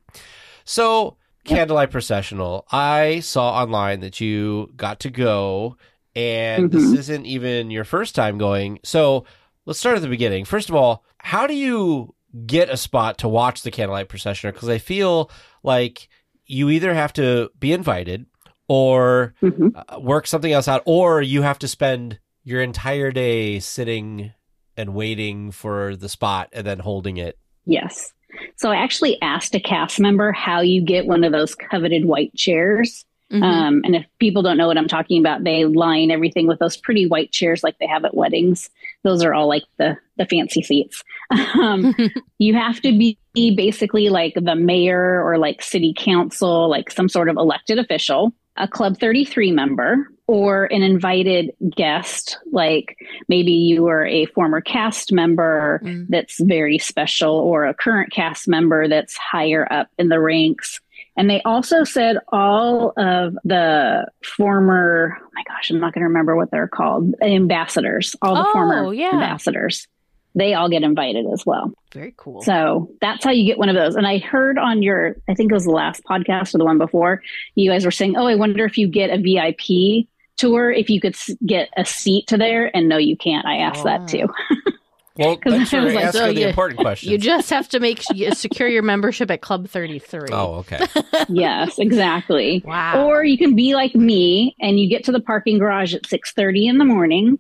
So, candlelight processional. I saw online that you got to go, and this
Mhm.
isn't even your first time going. So, let's start at the beginning. First of all, how do you get a spot to watch the candlelight procession? Because I feel like you either have to be invited or
hmm
uh, work something else out, or you have to spend your entire day sitting and waiting for the spot and then holding it.
Yes. So I actually asked a cast member how you get one of those coveted white chairs.
Mhm.
Um, and if people don't know what I'm talking about, they line everything with those pretty white chairs like they have at weddings. Those are all like the the fancy seats. <laughs> um, <laughs> you have to be basically like the mayor or like city council, like some sort of elected official, a Club 33 member, or an invited guest, like maybe you were a former cast member
Mm.
that's very special, or a current cast member that's higher up in the ranks. And they also said all of the former, oh my gosh, I'm not going to remember what they're called, ambassadors, all the
Oh,
former
yeah.
ambassadors, they all get invited as well.
Very cool.
So that's how you get one of those. And I heard on your, I think it was the last podcast or the one before, you guys were saying, oh, I wonder if you get a VIP tour, if you could get a seat to there. And no, you can't. I asked that
Oh.
too. <laughs>
Well, <laughs>
'Cause
thanks
I
for
was like,
asking
oh,
the
you-
important question.
you just have to make you <laughs> secure your membership at Club 33.
oh, okay.
yes, exactly.
Wow.
Or you can be like me and you get to the parking garage at 6:30 in the morning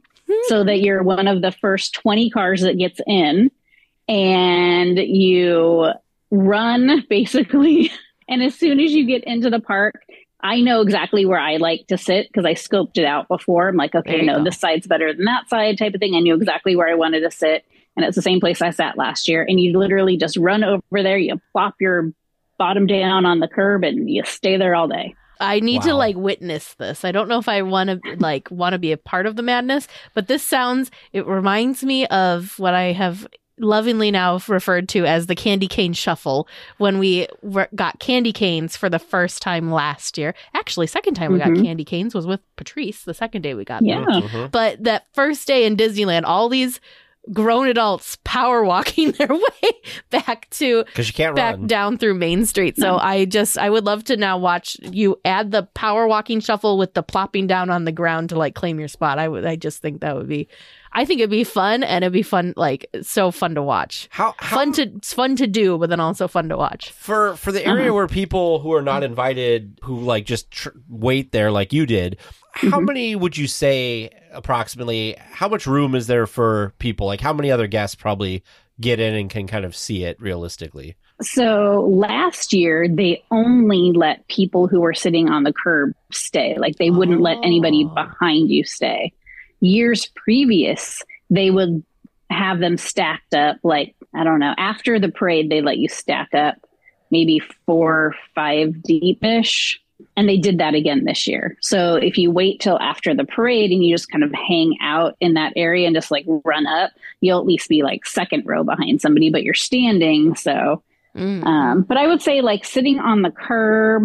so that you're one of the first 20 cars that gets in and you run <laughs> basically and as soon as you get into the park I know exactly where I like to sit because I scoped it out before. I'm like, okay, no,
go.
this side's better than that side type of thing. I knew exactly where I wanted to sit. And it's the same place I sat last year. And you literally just run over there, you plop your bottom down on the curb and you stay there all day.
I need to like witness this. I don't know if I want to like want to be a part of the madness, but this sounds it reminds me of what I have lovingly now referred to as the candy cane shuffle when we were, got candy canes for the first time last year. Actually, second time we got
Mhm.
candy canes was with Patrice the second day we got
Yeah.
them.
Mhm.
But that first day in Disneyland, all these grown adults power walking <laughs> their way back to
Because you can't
back
run.
down through Main Street. So
No.
I just I would love to now watch you add the power walking shuffle with the plopping down on the ground to like claim your spot. I would I just think that would be I think it'd be fun and it'd be fun like so fun to watch.
How, how
Fun to it's fun to do, but then also fun to watch.
for for the area
Uh-huh.
where people who are not invited who like just tr- wait there like you did how
Mhm.
many would you say approximately how much room is there for people like how many other guests probably get in and can kind of see it realistically
So last year, they only let people who were sitting on the curb stay. Like they wouldn't let anybody
Oh.
behind you stay. Years previous, they would have them stacked up. Like, I don't know, after the parade, they let you stack up maybe four or five deep ish. And they did that again this year. So if you wait till after the parade and you just kind of hang out in that area and just like run up, you'll at least be like second row behind somebody, but you're standing. So
Mm.
um, but I would say, like sitting on the curb,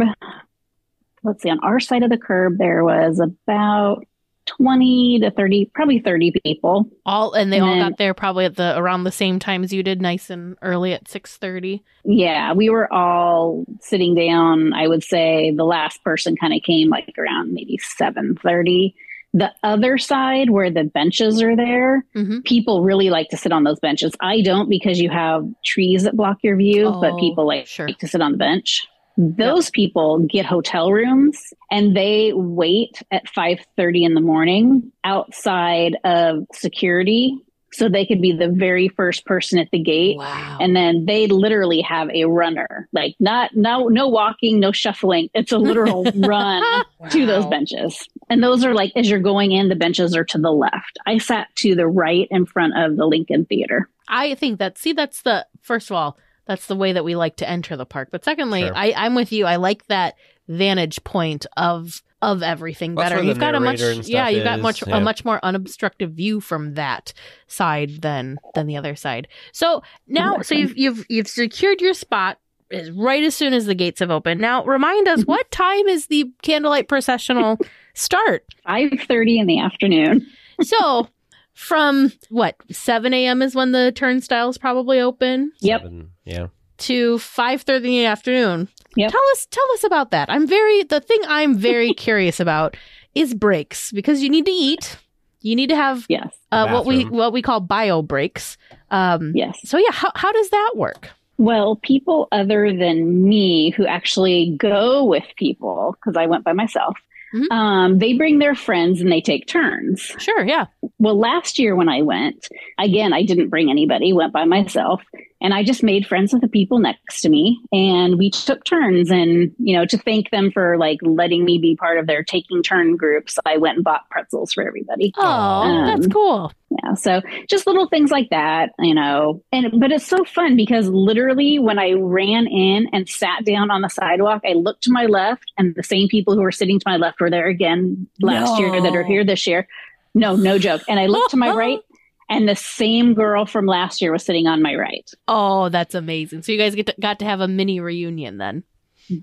let's see, on our side of the curb, there was about 20 to 30, probably 30 people.
all and they
and
all
then-
got there probably at the around the same time as you did, nice and early at six thirty.
Yeah, we were all sitting down. I would say the last person kind of came like around maybe 7:30. The other side where the benches are there,
Mhm.
people really like to sit on those benches. I don't because you have trees that block your view,
Oh,
but people like,
sure.
to sit on the bench. Those people get hotel rooms and they wait at 5:30 in the morning outside of security so they could be the very first person at the gate.
Wow.
and then they literally have a runner. Like not no no walking no shuffling. It's a literal <laughs> run to those benches. And those are like as you're going in the benches are to the left. I sat to the right in front of the lincoln theater.
I think that see that's the first of all that's the way that we like to enter the park. But secondly,
Sure.
I I'm with you. I like that vantage point of of everything
That's
better. You've got a much yeah, you've got much
yeah.
a much more unobstructed view from that side than than the other side. So now so you've you've you've secured your spot is right as soon as the gates have opened. Now remind us <laughs> what time is the candlelight processional start?
5.30 in the afternoon
So from what 7 a.m. is when the turnstiles probably open
Yep.
Seven, Yeah.
to 5:30 in the afternoon.
Yep.
Tell us tell us about that. I'm very the thing I'm very <laughs> curious about is breaks because you need to eat. You need to have
yes
uh, what we what we call bio breaks. Um
yes
so yeah, how how does that work?
Well, people other than me who actually go with people, because I went by myself,
Mhm.
um, they bring their friends and they take turns.
Sure, yeah.
Well, last year when I went, again, I didn't bring anybody, went by myself, and I just made friends with the people next to me. And we took turns. And, you know, to thank them for like letting me be part of their taking turn groups, I went and bought pretzels for everybody.
Oh,
Um,
that's cool.
Yeah. So just little things like that, you know. And but it's so fun because literally when I ran in and sat down on the sidewalk, I looked to my left and the same people who were sitting to my left were there again last year that are here this year. No, no joke. And I looked to my <laughs> right and the same girl from last year was sitting on my right.
Oh, that's amazing. So you guys get to, got to have a mini reunion then.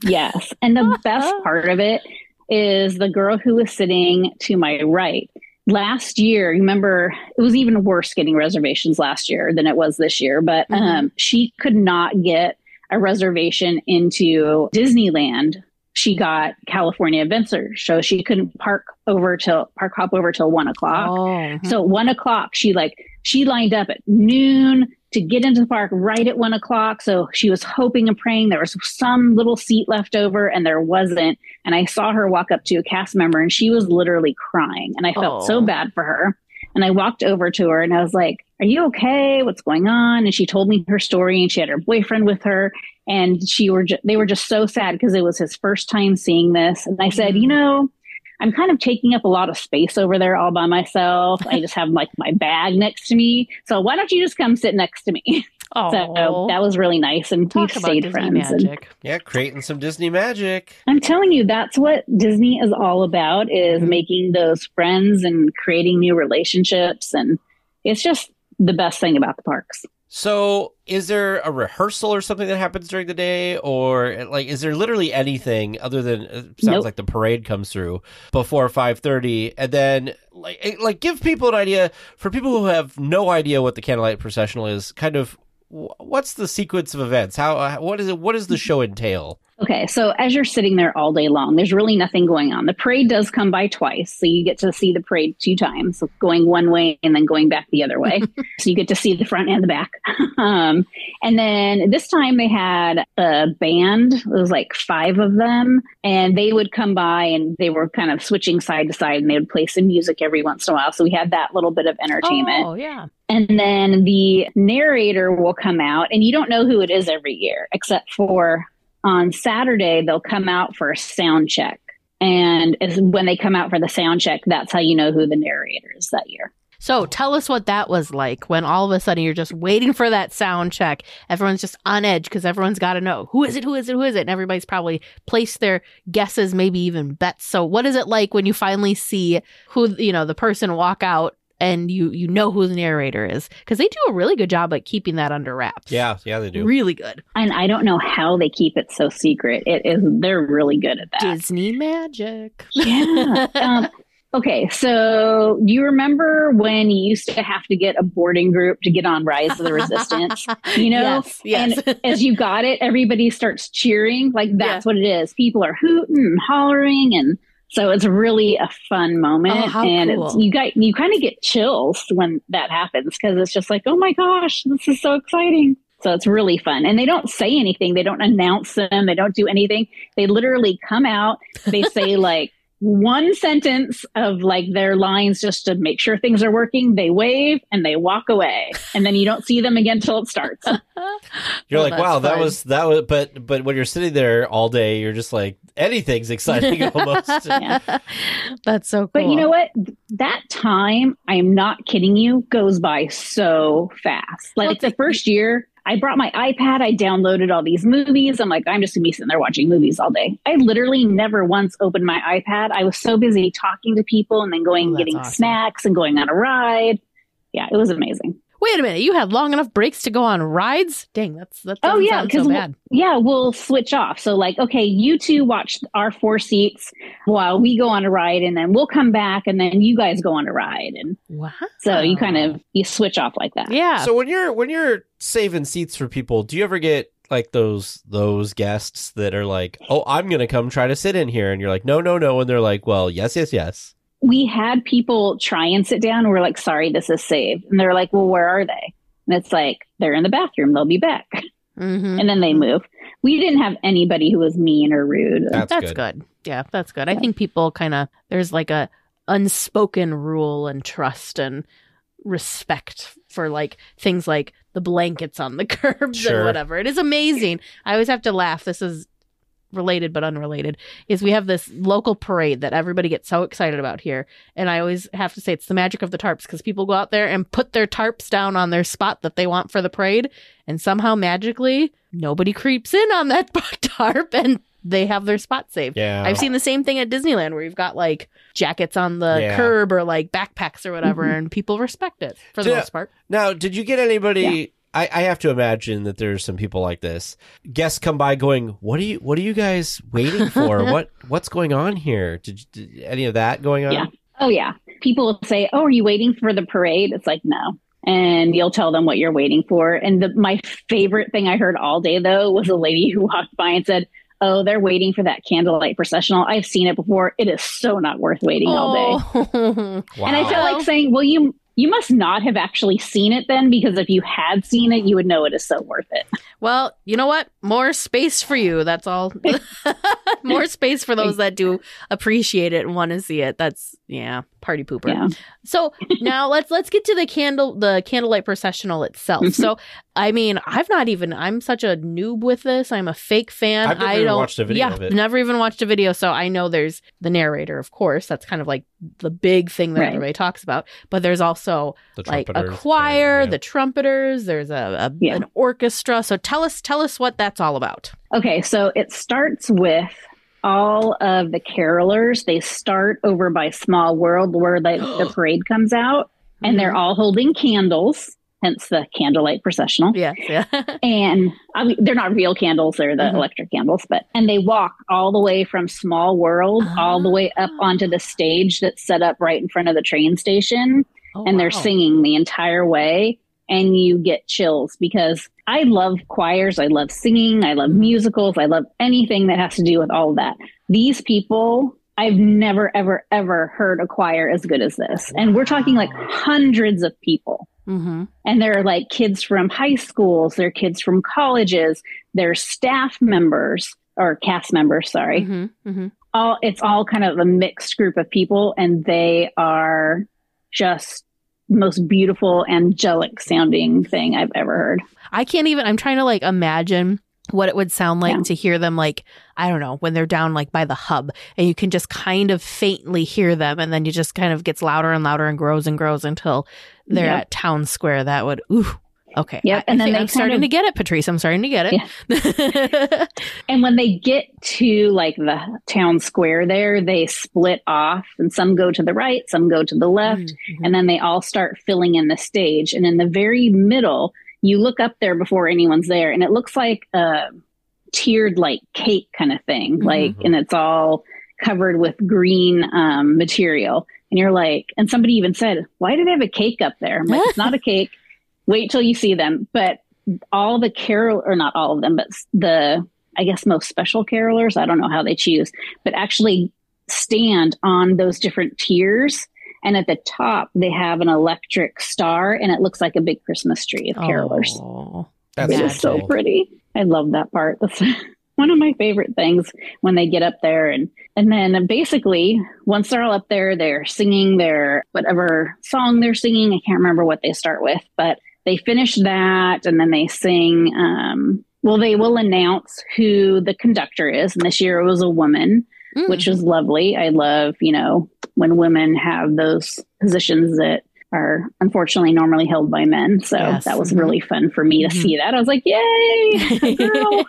Yes. And the <laughs> best part of it is the girl who was sitting to my right. Last year, remember, it was even worse getting reservations last year than it was this year, but
Mhm.
um, she could not get a reservation into Disneyland. She got California Adventure, so she couldn't park over till park hop over till one o'clock.
Oh.
Mm-hmm. So one o'clock, she like she lined up at noon to get into the park right at one o'clock. So she was hoping and praying there was some little seat left over, and there wasn't. And I saw her walk up to a cast member, and she was literally crying, and I felt
Oh.
so bad for her. And I walked over to her, and I was like, "Are you okay? What's going on?" And she told me her story, and she had her boyfriend with her, and she were ju- they were just so sad because it was his first time seeing this. And I said. "You know." I'm kind of taking up a lot of space over there all by myself. I just have like my bag next to me. So why don't you just come sit next to me?
Oh. <laughs>
So that was really nice. And
Talk
we've stayed
Disney
friends. And.
Yeah, creating some Disney magic.
I'm telling you, that's what Disney is all about is
Mhm.
making those friends and creating new relationships. And it's just the best thing about the parks.
So, is there a rehearsal or something that happens during the day, or like, is there literally anything other than it sounds
Nope.
like the parade comes through before five thirty, and then like, eh, like give people an idea for people who have no idea what the candlelight processional is. Kind of, what's the sequence of events? How, uh, what is it? What does the show entail?
Okay, so as you're sitting there all day long, there's really nothing going on. The parade does come by twice, so you get to see the parade two times, going one way and then going back the other way. <laughs> so you get to see the front and the back. <laughs> um, and then this time they had a band. It was like five of them, and they would come by and they were kind of switching side to side, and they would play some music every once in a while. So we had that little bit of entertainment.
Oh, yeah.
And then the narrator will come out, and you don't know who it is every year, except for on Saturday, they'll come out for a sound check. And when they come out for the sound check, that's how you know who the narrator is that year.
So tell us what that was like when all of a sudden you're just waiting for that sound check. Everyone's just on edge because everyone's got to know who is it, who is it, who is it, and everybody's probably placed their guesses, maybe even bets. So what is it like when you finally see who you know the person walk out and you you know who the narrator is because they do a really good job at keeping that under wraps.
Yeah, yeah, they do.
really good.
And I don't know how they keep it so secret. It is they're really good at that.
Disney magic.
Yeah. um, <laughs> okay, so do you remember when you used to have to get a boarding group to get on Rise of the Resistance? You know,
yes, yes.
as you got it, everybody starts cheering. Like that's
Yeah.
what it is. People are hooting and hollering and So it's really a fun oh, moment,
Oh,
and
cool.
it's you got you kind of get chills when that happens because it's just like, oh my gosh, this is so exciting. So it's really fun, and they don't say anything, they don't announce them, they don't do anything. They literally come out, they say <laughs> like one sentence of like their lines just to make sure things are working. They wave and they walk away, and then you don't see them again till it starts. <laughs>
You're
Oh,
like,
that's
wow, that
fun.
was that was, but but when you're sitting there all day, you're just like anything's exciting <laughs> almost.
Yeah.
That's so cool.
But you know what? That time, I am not kidding you, goes by so fast. Like it's the first year, I brought my iPad, I downloaded all these movies. I'm like, I'm just gonna be sitting there watching movies all day. I literally never once opened my iPad. I was so busy talking to people and then going
Oh,
and getting
awesome.
snacks and going on a ride. Yeah, it was amazing.
Wait a minute, you had long enough breaks to go on rides? Dang, that's that
Oh
doesn't
yeah,
sound so
because
bad.
yeah, we'll switch off. So like, okay, you two watch our four seats while we go on a ride, and then we'll come back, and then you guys go on a ride, and
Wow.
so you kind of you switch off like that.
Yeah.
So when you're when you're saving seats for people, do you ever get like those those guests that are like, "Oh, I'm going to come try to sit in here." And you're like, "No, no, no." And they're like, "Well, yes, yes, yes."
We had people try and sit down. We're like, sorry, this is saved. And they're like, well, where are they? And it's like, they're in the bathroom. They'll be back. <laughs>
Mhm.
And then they move. We didn't have anybody who was mean or rude.
That's,
That's
good.
good. Yeah, that's good. I think people kind of there's like a unspoken rule and trust and respect for like things like the blankets on the <laughs> curbs
Sure.
and whatever. It is amazing. I always have to laugh. This is related but unrelated. Is we have this local parade that everybody gets so excited about here, and I always have to say it's the magic of the tarps because people go out there and put their tarps down on their spot that they want for the parade, and somehow magically nobody creeps in on that <laughs> tarp and they have their spot saved.
Yeah.
I've seen the same thing at Disneyland where you've got like jackets on the
Yeah.
curb or like backpacks or whatever,
Mhm.
and people respect it for the
Yeah.
most part.
Now, did you get anybody? I, I have to imagine that there's some people like this. Guests come by going, "What are you? What are you guys waiting for? <laughs> what What's going on here? Did, did any of that going on?"
Yeah. Oh, yeah. People will say, oh, are you waiting for the parade? It's like, no. And you'll tell them what you're waiting for. And the, my favorite thing I heard all day, though, was a lady who walked by and said, oh, they're waiting for that candlelight processional. I've seen it before. It is so not worth waiting all day.
Oh.
Wow. <laughs>
And I felt like saying, well, you you must not have actually seen it then, because if you had seen it, you would know it is so worth it.
well, you know what? More space for you. That's all. <laughs> More space for those that do appreciate it and want to see it. That's yeah, party pooper.
Yeah.
So <laughs> now let's let's get to the candle the candlelight processional itself.
Mhm.
So I mean, I've not even I'm such a noob with this. I'm a fake fan.
I've never
I
even
don't
watched a video
yeah,
of it.
never even watched a video. So I know there's the narrator, of course. That's kind of like the big thing that
Right.
everybody talks about. But there's also
The
like a
trumpeters,
choir,
yeah.
the trumpeters. There's a, a
Yeah.
an orchestra. So tell us tell us what that's all about.
Okay, so it starts with all of the carolers. They start over by Small World where the, <gasps> the parade comes out, and they're all holding candles, hence the candlelight processional.
yes, yeah. <laughs>
And I mean, they're not real candles, they're the
Mhm.
electric candles, but and they walk all the way from Small World all the way up
Ah.
onto the stage that's set up right in front of the train station
Oh,
and they're singing the entire way and you get chills because I love choirs, I love singing, I love musicals, I love anything that has to do with all of that. These people I've never ever ever heard a choir as good as this. And we're talking like hundreds of people.
Mhm.
And they're like kids from high schools, they're kids from colleges, they're staff members or cast members, sorry
Mhm. Mhm.
all it's all kind of a mixed group of people and they are just most beautiful angelic sounding thing i've ever heard
I can't even. I'm trying to like imagine what it would sound like
Yeah.
to hear them like I don't know when they're down like by the hub and you can just kind of faintly hear them and then you just kind of gets louder and louder and grows and grows until they're
Yep.
at town square. That would ooh. Okay.
Yep,
I,
and
I
then
I'm starting
of-
to get it, Patrice. I'm starting to get it. yeah. <laughs>
and when they get to like the town square there they split off and some go to the right some go to the left
Mhm.
and then they all start filling in the stage and in the very middle you look up there before anyone's there and it looks like a tiered like cake kind of thing
Mhm.
like and it's all covered with green um, material and you're like and somebody even said why do they have a cake up there i'm like it's not a <laughs> cake wait till you see them but all the carol or not all of them but the i guess most special carolers i don't know how they choose but actually stand on those different tiers. And at the top, they have an electric star, and it looks like a big Christmas tree of carolers.
Oh,
That's
It is so pretty. I love that part. That's <laughs> one of my favorite things when they get up there and and then basically once they're all up there, they're singing their whatever song they're singing. I can't remember what they start with, but they finish that and then they sing. Um, well, they will announce who the conductor is, and this year it was a woman,
Mm.
which was lovely. I love you know when women have those positions that are unfortunately normally held by men. So
Yes.
that was
Mhm.
really fun for me to
Mhm.
see that. I was like, yay, <laughs> girl.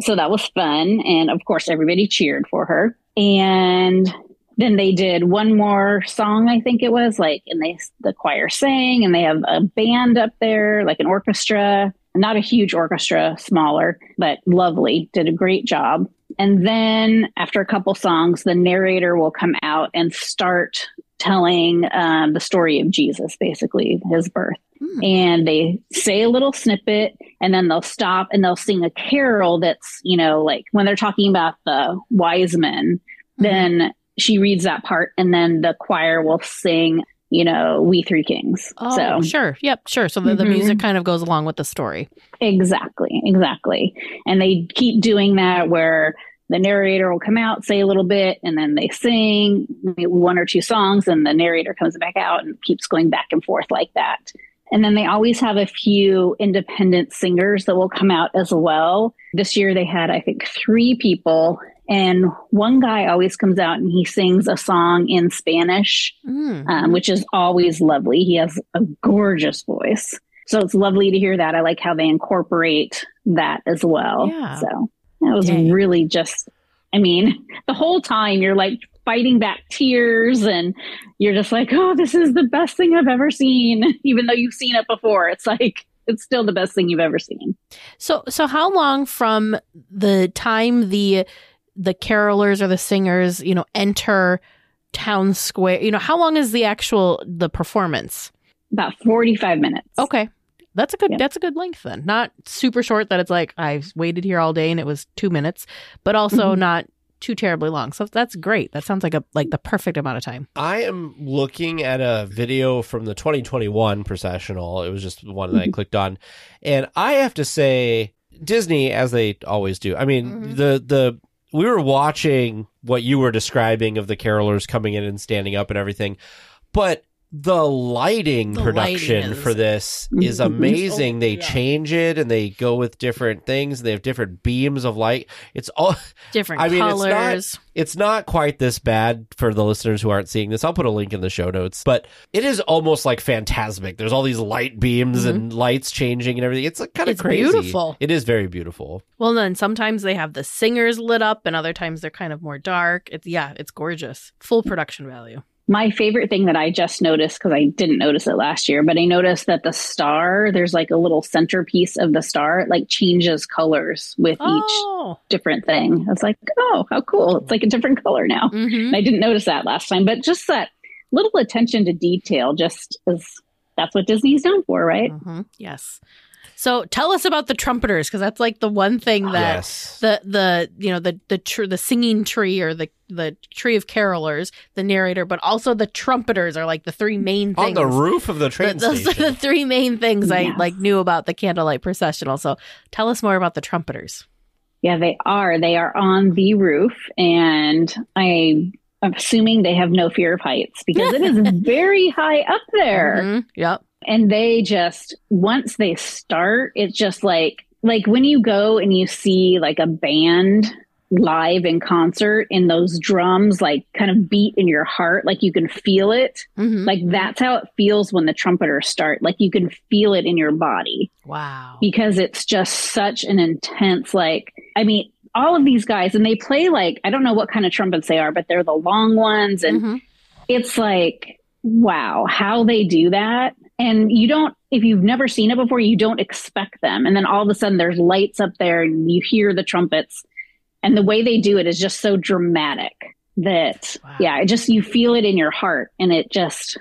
so that was fun. And of course, everybody cheered for her. And then they did one more song, I think it was like, and they, the choir sang and they have a band up there, like an orchestra, not a huge orchestra, smaller, but lovely, did a great job. And then after a couple songs, the narrator will come out and start telling um, the story of Jesus, basically his birth.
Hmm.
And they say a little snippet and then they'll stop and they'll sing a carol that's, you know, like when they're talking about the wise men, then she reads that part and then the choir will sing, you know, We Three Kings.
Oh,
so
sure. Yep, sure. So the, the
Mhm.
music kind of goes along with the story.
Exactly, exactly. And they keep doing that where the narrator will come out, say a little bit, and then they sing one or two songs, and the narrator comes back out and keeps going back and forth like that. And then they always have a few independent singers that will come out as well. This year they had, I think, three people, and one guy always comes out and he sings a song in Spanish
Mm.
um, which is always lovely. He has a gorgeous voice. So it's lovely to hear that. I like how they incorporate that as well.
Yeah.
So that was
Dang.
really just, I mean, <laughs> the whole time you're like fighting back tears and you're just like, oh, this is the best thing I've ever seen. <laughs> Even though you've seen it before, it's like, it's still the best thing you've ever seen.
So so how long from the time the the carolers or the singers, you know, enter town square, you know, how long is the actual the performance?
About 45 minutes.
Okay. That's a good
Yeah.
that's a good length then. Not super short that it's like I waited here all day and it was 2 minutes, but also
Mhm.
not too terribly long. So that's great. That sounds like a like the perfect amount of time.
I am looking at a video from the 2021 processional. It was just one that I clicked on, and I have to say, Disney, as they always do. I mean,
Mhm.
the the we were watching what you were describing of the carolers coming in and standing up and everything, but the lighting
The
production
lighting is-
for this is <laughs> oh, amazing.
Oh,
they
yeah.
change it and they go with different things. They have different beams of light. It's all
Different
I mean, it's not- it's not quite this bad for the listeners who aren't seeing this. I'll put a link in the show notes, but it is almost like Fantasmic. There's all these light beams mm-hmm. and lights changing and everything. It's like kind of crazy.
beautiful.
It is very beautiful.
Well, then sometimes they have the singers lit up, and other times they're kind of more dark. It's yeah, it's gorgeous, full production value.
My favorite thing that I just noticed, because I didn't notice it last year, but I noticed that the star, there's like a little centerpiece of the star, it like changes colors with each
Oh,
different thing. I was like, oh, how cool. It's like a different color now.
hmm
And I didn't notice that last time, but just that little attention to detail just is that's what Disney's known for, right?
hmm yes. So tell us about the trumpeters, because that's like the one thing that
yes.
the the you know the the tr- the singing tree or the the tree of carolers, the narrator, but also the trumpeters are like the three main
On
things.
the roof of the
Th-
train
those are the three main things I like knew about the candlelight processional. So tell us more about the trumpeters.
Yeah, they are. They are on the roof, and I am assuming they have no fear of heights because it is <laughs> very high up there.
Mhm. Yep.
And they just once they start it's just like like when you go and you see like a band live in concert and those drums like kind of beat in your heart like you can feel it
Mhm.
like that's how it feels when the trumpeters start like you can feel it in your body
Wow.
because it's just such an intense like i mean all of these guys and they play like i don't know what kind of trumpets they are but they're the long ones and
Mhm.
it's like wow how they do that and you don't if you've never seen it before you don't expect them and then all of a sudden there's lights up there and you hear the trumpets and the way they do it is just so dramatic that
Wow.
yeah it just you feel it in your heart and it just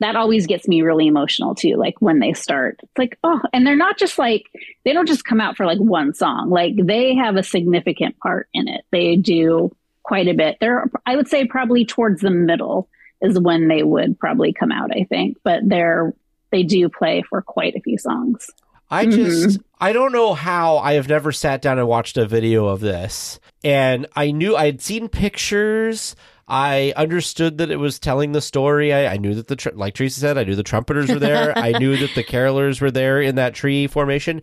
that always gets me really emotional too like when they start it's like oh and they're not just like they don't just come out for like one song like they have a significant part in it they do quite a bit. They're, I would say, probably towards the middle is when they would probably come out. I think, but they're they do play for quite a few songs.
I mm-hmm. just I don't know how I have never sat down and watched a video of this. And I knew I had seen pictures. I understood that it was telling the story. I, I knew that the tr- like Teresa said, I knew the trumpeters were there. <laughs> I knew that the carolers were there in that tree formation.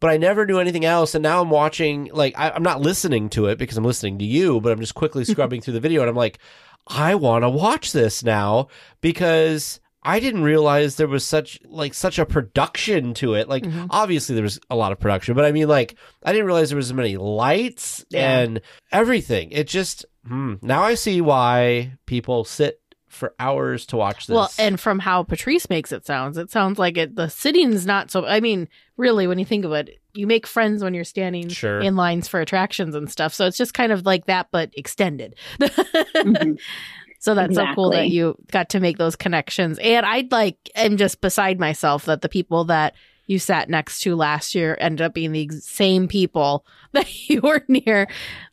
But I never knew anything else, and now I'm watching. Like I, I'm not listening to it because I'm listening to you, but I'm just quickly <laughs> scrubbing through the video, and I'm like, I want to watch this now because I didn't realize there was such like such a production to it. Like
Mhm.
obviously there was a lot of production, but I mean like I didn't realize there was as many lights
Yeah.
and everything. It just hmm, now I see why people sit for hours to watch this.
Well, and from how Patrice makes it sounds, it sounds like it the sitting's not so I mean, really when you think of it, you make friends when you're standing
Sure.
in lines for attractions and stuff. So it's just kind of like that but extended. <laughs>
Mhm.
So that's so cool that you got to make those connections. And I'd like am just beside myself that the people that you sat next to last year ended up being the same people <laughs> that you were near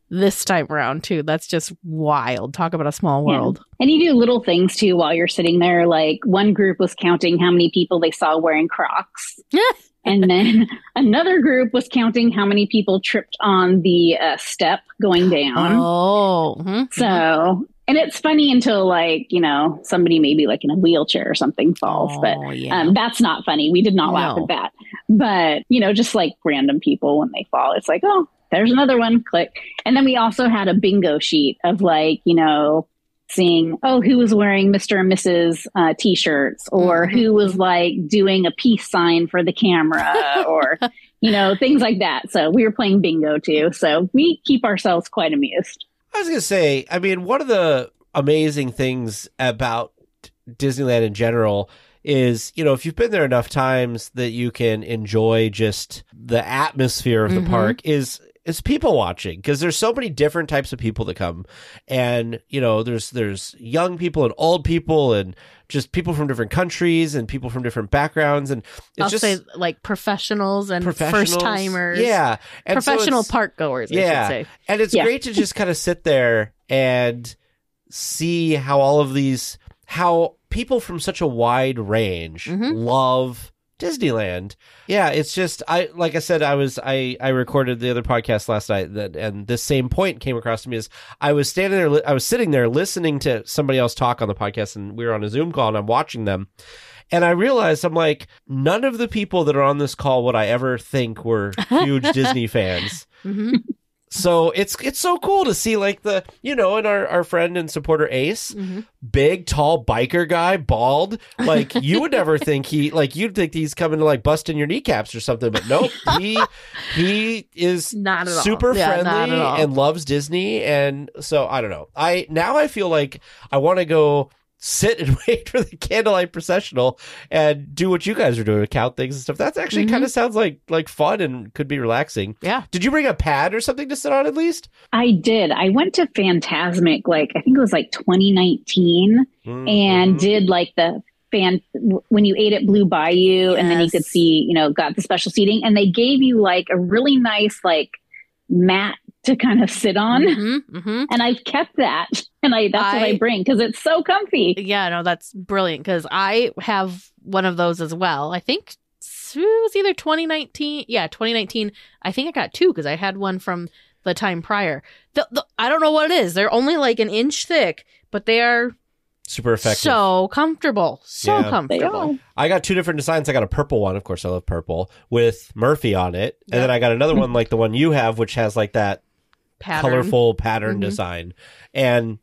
this time around too. That's just wild. Talk about a small
Yeah.
world.
And you do little things too while you're sitting there. Like one group was counting how many people they saw wearing Crocs. <laughs> and then another group was counting how many people tripped on the uh, step going down.
Oh, mhm.
So, and it's funny until like, you know, somebody maybe like in a wheelchair or something falls. but
Oh, yeah.
um, that's not funny. We did not laugh at that. But, you know, just like random people when they fall, it's like, oh, there's another one, click. And then we also had a bingo sheet of like, you know, seeing, oh, who was wearing Mr. and Mrs. Uh, t shirts or
Mhm.
who was like doing a peace sign for the camera <laughs> or, you know, things like that. So we were playing bingo too. So we keep ourselves quite amused.
I was gonna say, I mean, one of the amazing things about Disneyland in general is, you know, if you've been there enough times that you can enjoy just the atmosphere of the
Mhm.
park is is people watching because there's so many different types of people that come and you know there's there's young people and old people and just people from different countries and people from different backgrounds and it's
I'll
just
say like professionals and first timers.
yeah and
Professional
it's-
park goers, I
Yeah.
should say.
and it's
Yeah.
great to just kind of sit there and see how all of these, how people from such a wide range
Mhm.
love Disneyland. Yeah, it's just I like I said I was I I recorded the other podcast last night that and this same point came across to me is I was standing there I was sitting there listening to somebody else talk on the podcast and we were on a Zoom call and I'm watching them. And I realized I'm like none of the people that are on this call would I ever think were huge <laughs> Disney fans.
Hmm
so it's it's so cool to see like the you know and our, our friend and supporter ace
hmm
big tall biker guy bald. Like you would never <laughs> think he like you'd think he's coming to like bust in your kneecaps or something but nope. He he is <laughs>
Not
super
Yeah, not
friendly
all.
and loves disney. And so i don't know. I now i feel like i want to go sit and <laughs> wait for the candlelight processional and do what you guys are doing count things and stuff that's actually
Mhm.
kind of sounds like like fun and could be relaxing
Yeah.
did you bring a pad or something to sit on at least
I did. I went to Fantasmic, like, I think it was like 2019. and
Mhm.
did like the fan when you ate at Blue Bayou, and then you could see, you know, got the special seating, and they gave you like a really nice like mat to kind of sit on,
hmm hmm
and I've kept that, <laughs> and I that's what
I-
I bring because it's so comfy.
Yeah, no, that's brilliant because I have one of those as well. I think it was either 2019. Yeah, 2019. I think I got two because I had one from the time prior. The, the, I don't know what it is. They're only like an inch thick, but they are
super effective
so comfortable. So
Yeah.
They
comfortable.
are.
I got two different designs. I got a purple one, of course, I love purple, with Murphy on it, and then I got another one like the one you have, which has like that
Pattern.
colorful pattern
Mhm.
design, and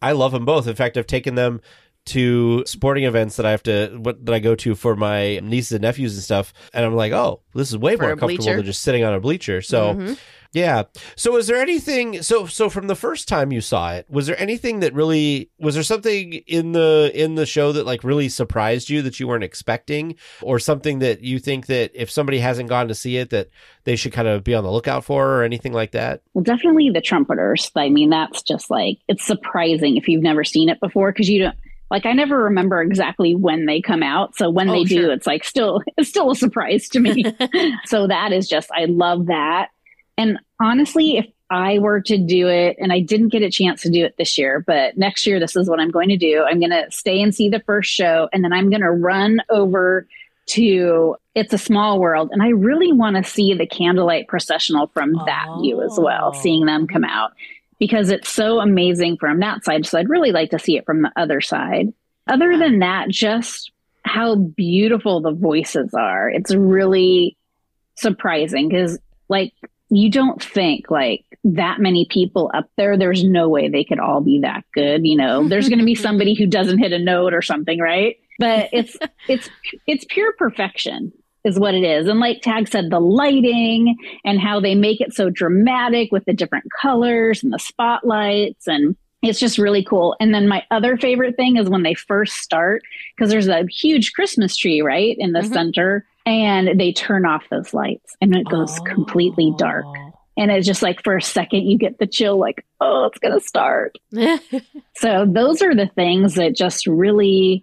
I love them both. In fact, I've taken them to sporting events that I have to what that I go to for my nieces and nephews and stuff, and I'm like, oh, this is way
For
more comfortable
bleacher.
than just sitting on a bleacher. So.
Mhm.
Yeah. So is there anything so so from the first time you saw it, was there anything that really was there something in the in the show that like really surprised you that you weren't expecting or something that you think that if somebody hasn't gone to see it that they should kind of be on the lookout for or anything like that?
Well, definitely the trumpeters. I mean, that's just like it's surprising if you've never seen it before because you don't. Like I never remember exactly when they come out, so when
Oh,
they do,
sure.
it's like still <laughs> it's still a surprise to me. <laughs> so that is just I love that. And honestly, if I were to do it, and I didn't get a chance to do it this year, but next year, this is what I'm going to do. I'm going to stay and see the first show, and then I'm going to run over to It's a Small World. And I really want to see the candlelight processional from that view as well,
Oh.
seeing them come oh. out because it's so amazing from that side. So I'd really like to see it from the other side. Other than that, just how beautiful the voices are. It's really surprising because, like, you don't think like that many people up there, there's no way they could all be that good. You know, <laughs> there's going to be somebody who doesn't hit a note or something, right? But it's, <laughs> it's, it's pure perfection is what it is. And like Tag said, the lighting and how they make it so dramatic with the different colors and the spotlights and it's just really cool. And then my other favorite thing is when they first start, because there's a huge Christmas tree, right, in the
Mhm.
center, and they turn off those lights and it goes completely dark. And it's just like for a second, you get the chill, like, oh, it's going to start. <laughs> So those are the things that just really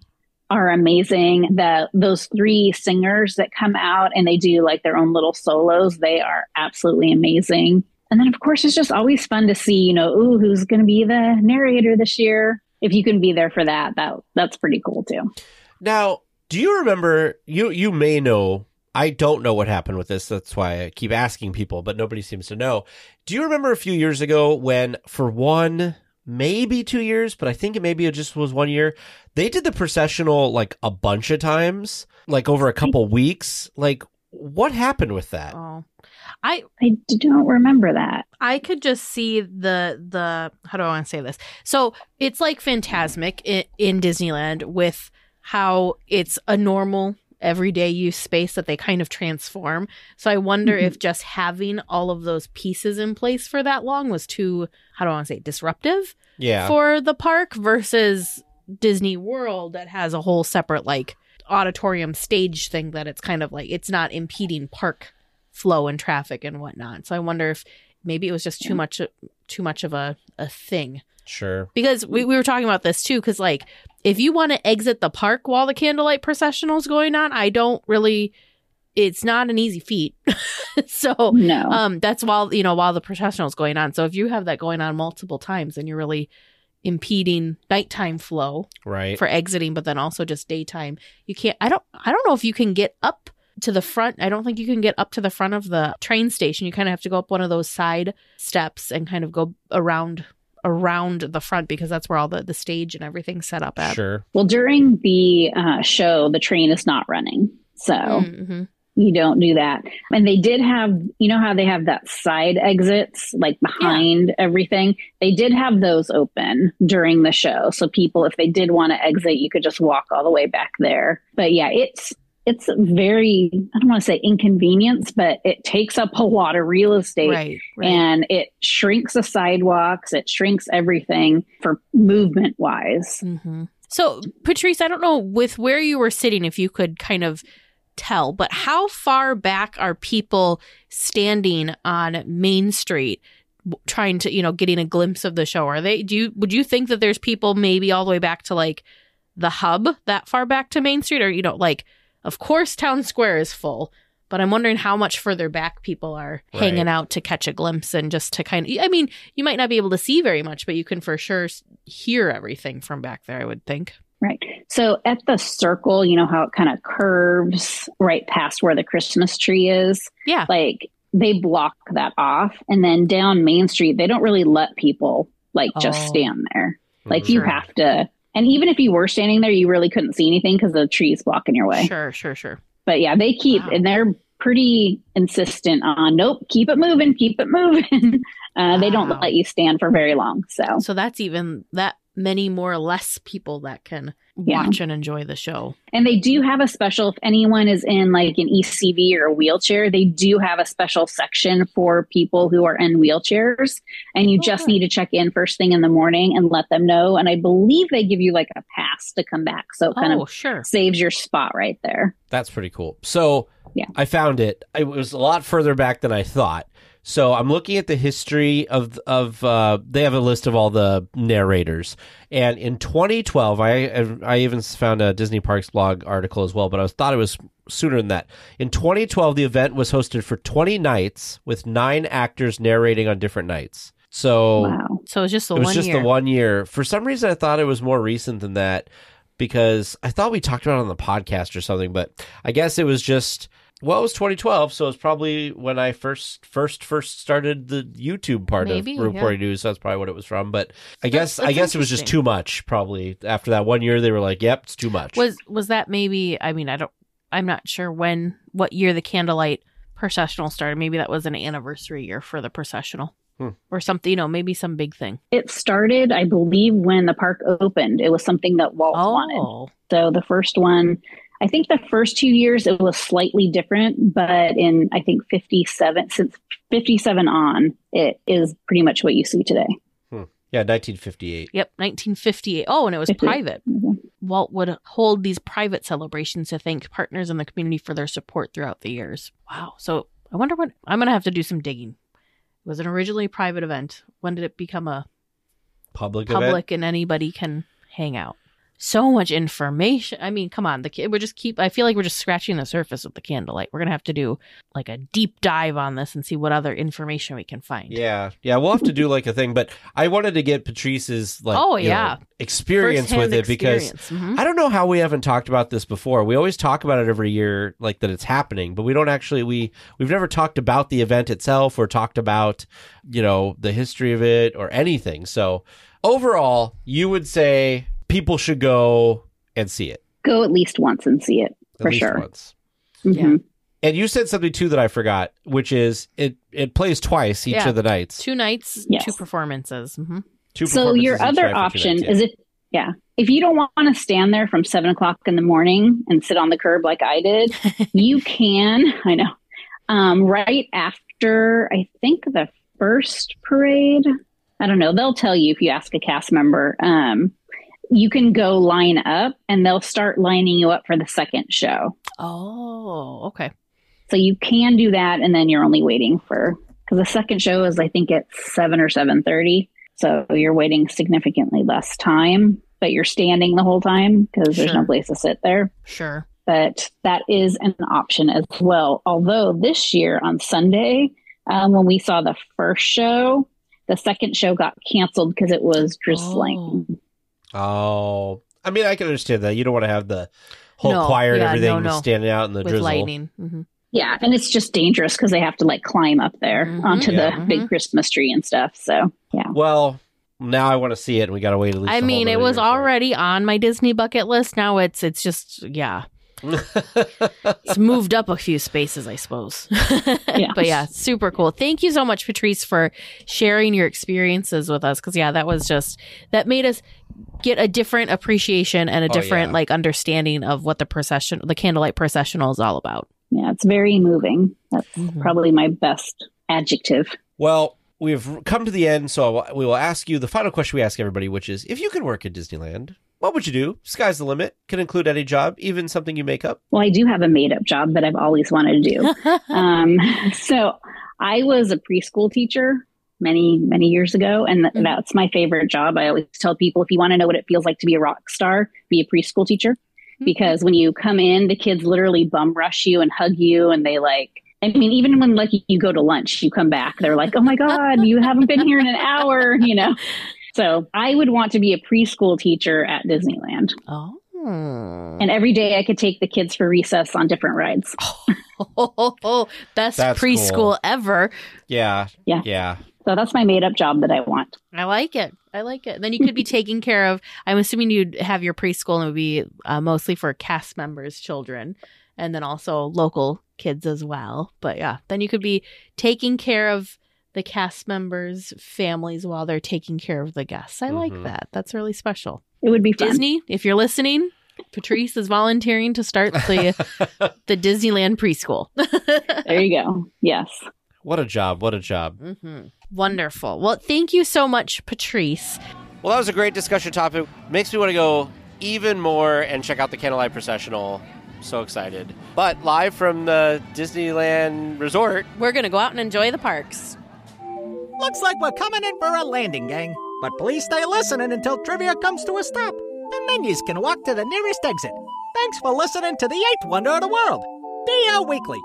are amazing. That those three singers that come out and they do like their own little solos, they are absolutely amazing. And then of course it's just always fun to see, you know, ooh, who's going to be the narrator this year? If you can be there for that, that that's pretty cool too.
Now, do you remember? You you may know. I don't know what happened with this. That's why I keep asking people, but nobody seems to know. Do you remember a few years ago when, for one, maybe two years, but I think it maybe it just was one year, they did the processional like a bunch of times, like over a couple weeks. Like, what happened with that?
oh. I
I don't remember that.
I could just see the the how do I want to say this? So it's like Fantasmic in, in Disneyland with how it's a normal everyday use space that they kind of transform. So I wonder
Mhm.
if just having all of those pieces in place for that long was too how do I want to say disruptive
Yeah.
for the park versus Disney World that has a whole separate like auditorium stage thing that it's kind of like it's not impeding park flow and traffic and whatnot. So I wonder if maybe it was just too much too much of a, a thing.
sure.
Because we, we were talking about this too, because like if you want to exit the park while the candlelight processional is going on, I don't really it's not an easy feat. <laughs> so
No.
um that's while you know while the processional is going on. So if you have that going on multiple times then you're really impeding nighttime flow
Right.
for exiting, but then also just daytime. You can't. I don't. I don't know if you can get up to the front. I don't think you can get up to the front of the train station. You kind of have to go up one of those side steps and kind of go around around the front because that's where all the the stage and everything's set up at.
Sure.
well, during the uh, show, the train is not running. So
Mhm.
you don't do that. And they did have, you know, how they have that side exits like behind everything. They did have those open during the show. So people, if they did want to exit, you could just walk all the way back there. But yeah, it's, it's very, I don't want to say inconvenience, but it takes up a lot of real estate
Right. Right.
and it shrinks the sidewalks. It shrinks everything for movement wise.
hmm So, Patrice, I don't know with where you were sitting, if you could kind of tell, but how far back are people standing on Main Street trying to, you know, getting a glimpse of the show? Are they, do you, would you think that there's people maybe all the way back to like the hub that far back to Main Street? Or, you know, like, of course, Town Square is full. But I'm wondering how much further back people are
Right.
hanging out to catch a glimpse and just to kind of. I mean, you might not be able to see very much, but you can for sure hear everything from back there. I would think.
Right. So at the circle, you know how it kind of curves right past where the Christmas tree is?
Yeah.
Like they block that off. And then down Main Street, they don't really let people like just
Oh.
stand there. Like
Mhm.
you have to. And even if you were standing there, you really couldn't see anything because the tree's blocking your way.
Sure, sure, sure.
But yeah, they keep,
Wow.
and they're pretty insistent on, nope, keep it moving, keep it moving. <laughs> uh, They don't let you stand for very long. So
So that's even that many more less people that can
Yeah.
watch and enjoy the show.
And they do have a special, if anyone is in like an ECV or a wheelchair, they do have a special section for people who are in wheelchairs. And you
Oh,
just
good.
need to check in first thing in the morning and let them know. And I believe they give you like a pass to come back. So it kind
Oh,
of
sure.
saves your spot right there.
That's pretty cool. So
Yeah.
I found it. It was a lot further back than I thought. So I'm looking at the history of of uh, they have a list of all the narrators, and in 2012, I I even found a Disney Parks blog article as well, but I was, thought it was sooner than that. In 2012, the event was hosted for 20 nights with nine actors narrating on different nights. So
Wow.
So it's just the
it was
one
just
year.
the one year. For some reason, I thought it was more recent than that because I thought we talked about it on the podcast or something. But I guess it was just well, it was 2012, so it's probably when I first first first started the YouTube part
Maybe,
of reporting news. So that's probably what it was from. But I guess I
that's
guess it was just too much. Probably after that one year, they were like, "Yep, it's too much."
Was was that maybe? I mean, I don't. I'm not sure when, what year the candlelight processional started. Maybe that was an anniversary year for the processional,
Hmm.
or something. You know, maybe some big thing.
It started, I believe, when the park opened. It was something that Walt wanted.
Oh,
So the first one, I think the first two years it was slightly different, but in I think 57, since 57 on, it is pretty much what you see today. Hmm.
yeah, 1958.
yep, 1958. Oh, and it was
58.
private. Mm-hmm. Walt would hold these private celebrations to thank partners in the community for their support throughout the years. Wow. So I wonder what I'm going to have to do some digging. It was an originally a private event. When did it become a
Public, event.
public and anybody can hang out? So much information. I mean, come on. The ki- we're just keep. I feel like we're just scratching the surface with the candlelight. We're gonna have to do like a deep dive on this and see what other information we can find.
Yeah, yeah, we'll have to do like a thing, but I wanted to get Patrice's like
Oh,
you know,
yeah.
experience
Firsthand
with it because.
Mhm.
I don't know how we haven't talked about this before. We always talk about it every year, like that it's happening, but we don't actually we we've never talked about the event itself or talked about you know the history of it or anything. So overall, you would say people should go and see it
Go at least once and see it
at
for
least
sure.
once.
Mhm.
And you said something too that I forgot, which is it it plays twice each
Yeah.
of the nights.
Two nights,
Yes.
two performances. hmm
Two
So your
performances each
other
night for two
option
nights, yeah.
is if yeah, if you don't want to stand there from seven o'clock in the morning and sit on the curb like I did, <laughs> you can. I know. Um, right after I think the first parade. I don't know. They'll tell you if you ask a cast member. Um, you can go line up, and they'll start lining you up for the second show.
Oh, okay.
So you can do that, and then you're only waiting for because the second show is I think at seven or seven thirty. So you're waiting significantly less time, but you're standing the whole time because there's no place to sit there.
Sure.
But that is an option as well. Although this year on Sunday, um, when we saw the first show, the second show got canceled because it was drizzling.
Oh, I mean, I can understand that. You don't want to have the whole
No,
choir and
yeah,
everything
no, no.
standing out in the
With
drizzle.
lightning. hmm
Yeah, and it's just dangerous because they have to like climb up there
Mhm.
onto
Yeah.
the big Christmas tree and stuff. So yeah.
Well, now I want to see it, and we got to wait at least.
I
a whole
mean, it was
year for
already on my Disney bucket list. Now it's it's just yeah, <laughs> it's moved up a few spaces, I suppose. <laughs>
Yeah.
but yeah, super cool. Thank you so much, Patrice, for sharing your experiences with us. Because yeah, that was just that made us get a different appreciation and a
Oh,
different
yeah.
like understanding of what the procession, the candlelight processional, is all about.
Yeah, it's very moving. That's
Mhm.
probably my best adjective.
Well, we've come to the end, so we will ask you the final question we ask everybody, which is: If you could work at Disneyland, what would you do? Sky's the limit. Can include any job, even something you make up.
Well, I do have a made up job that I've always wanted to do. <laughs> um, so I was a preschool teacher many, many years ago, and th-
Mhm.
that's my favorite job. I always tell people if you want to know what it feels like to be a rock star, be a preschool teacher. Because when you come in, the kids literally bum rush you and hug you, and they like, I mean, even when like you go to lunch, you come back, they're like, oh my God, you haven't been here in an hour, you know? <laughs> So I would want to be a preschool teacher at Disneyland.
oh.
And every day I could take the kids for recess on different rides. <laughs>
oh, best
That's
preschool
cool.
ever.
Yeah,
Yeah.
yeah.
So that's my made up job that I want.
I like it. I like it. Then you could be <laughs> taking care of. I'm assuming you'd have your preschool and it would be uh, mostly for cast members' children, and then also local kids as well. But yeah, then you could be taking care of the cast members' families while they're taking care of the guests. I like
Mhm.
that. That's really special.
It would be fun.
Disney, if you're listening, Patrice is volunteering to start the <laughs> the Disneyland preschool. <laughs>
There you go. Yes.
What a job! What a job!
hmm Wonderful. Well, thank you so much, Patrice.
Well, that was a great discussion topic. Makes me want to go even more and check out the Candlelight Processional So excited. But live from the Disneyland Resort.
We're going to go out and enjoy the parks.
Looks like we're coming in for a landing, gang. But please stay listening until trivia comes to a stop. And then you can walk to the nearest exit. Thanks for listening to the eighth wonder of the world, DL Weekly.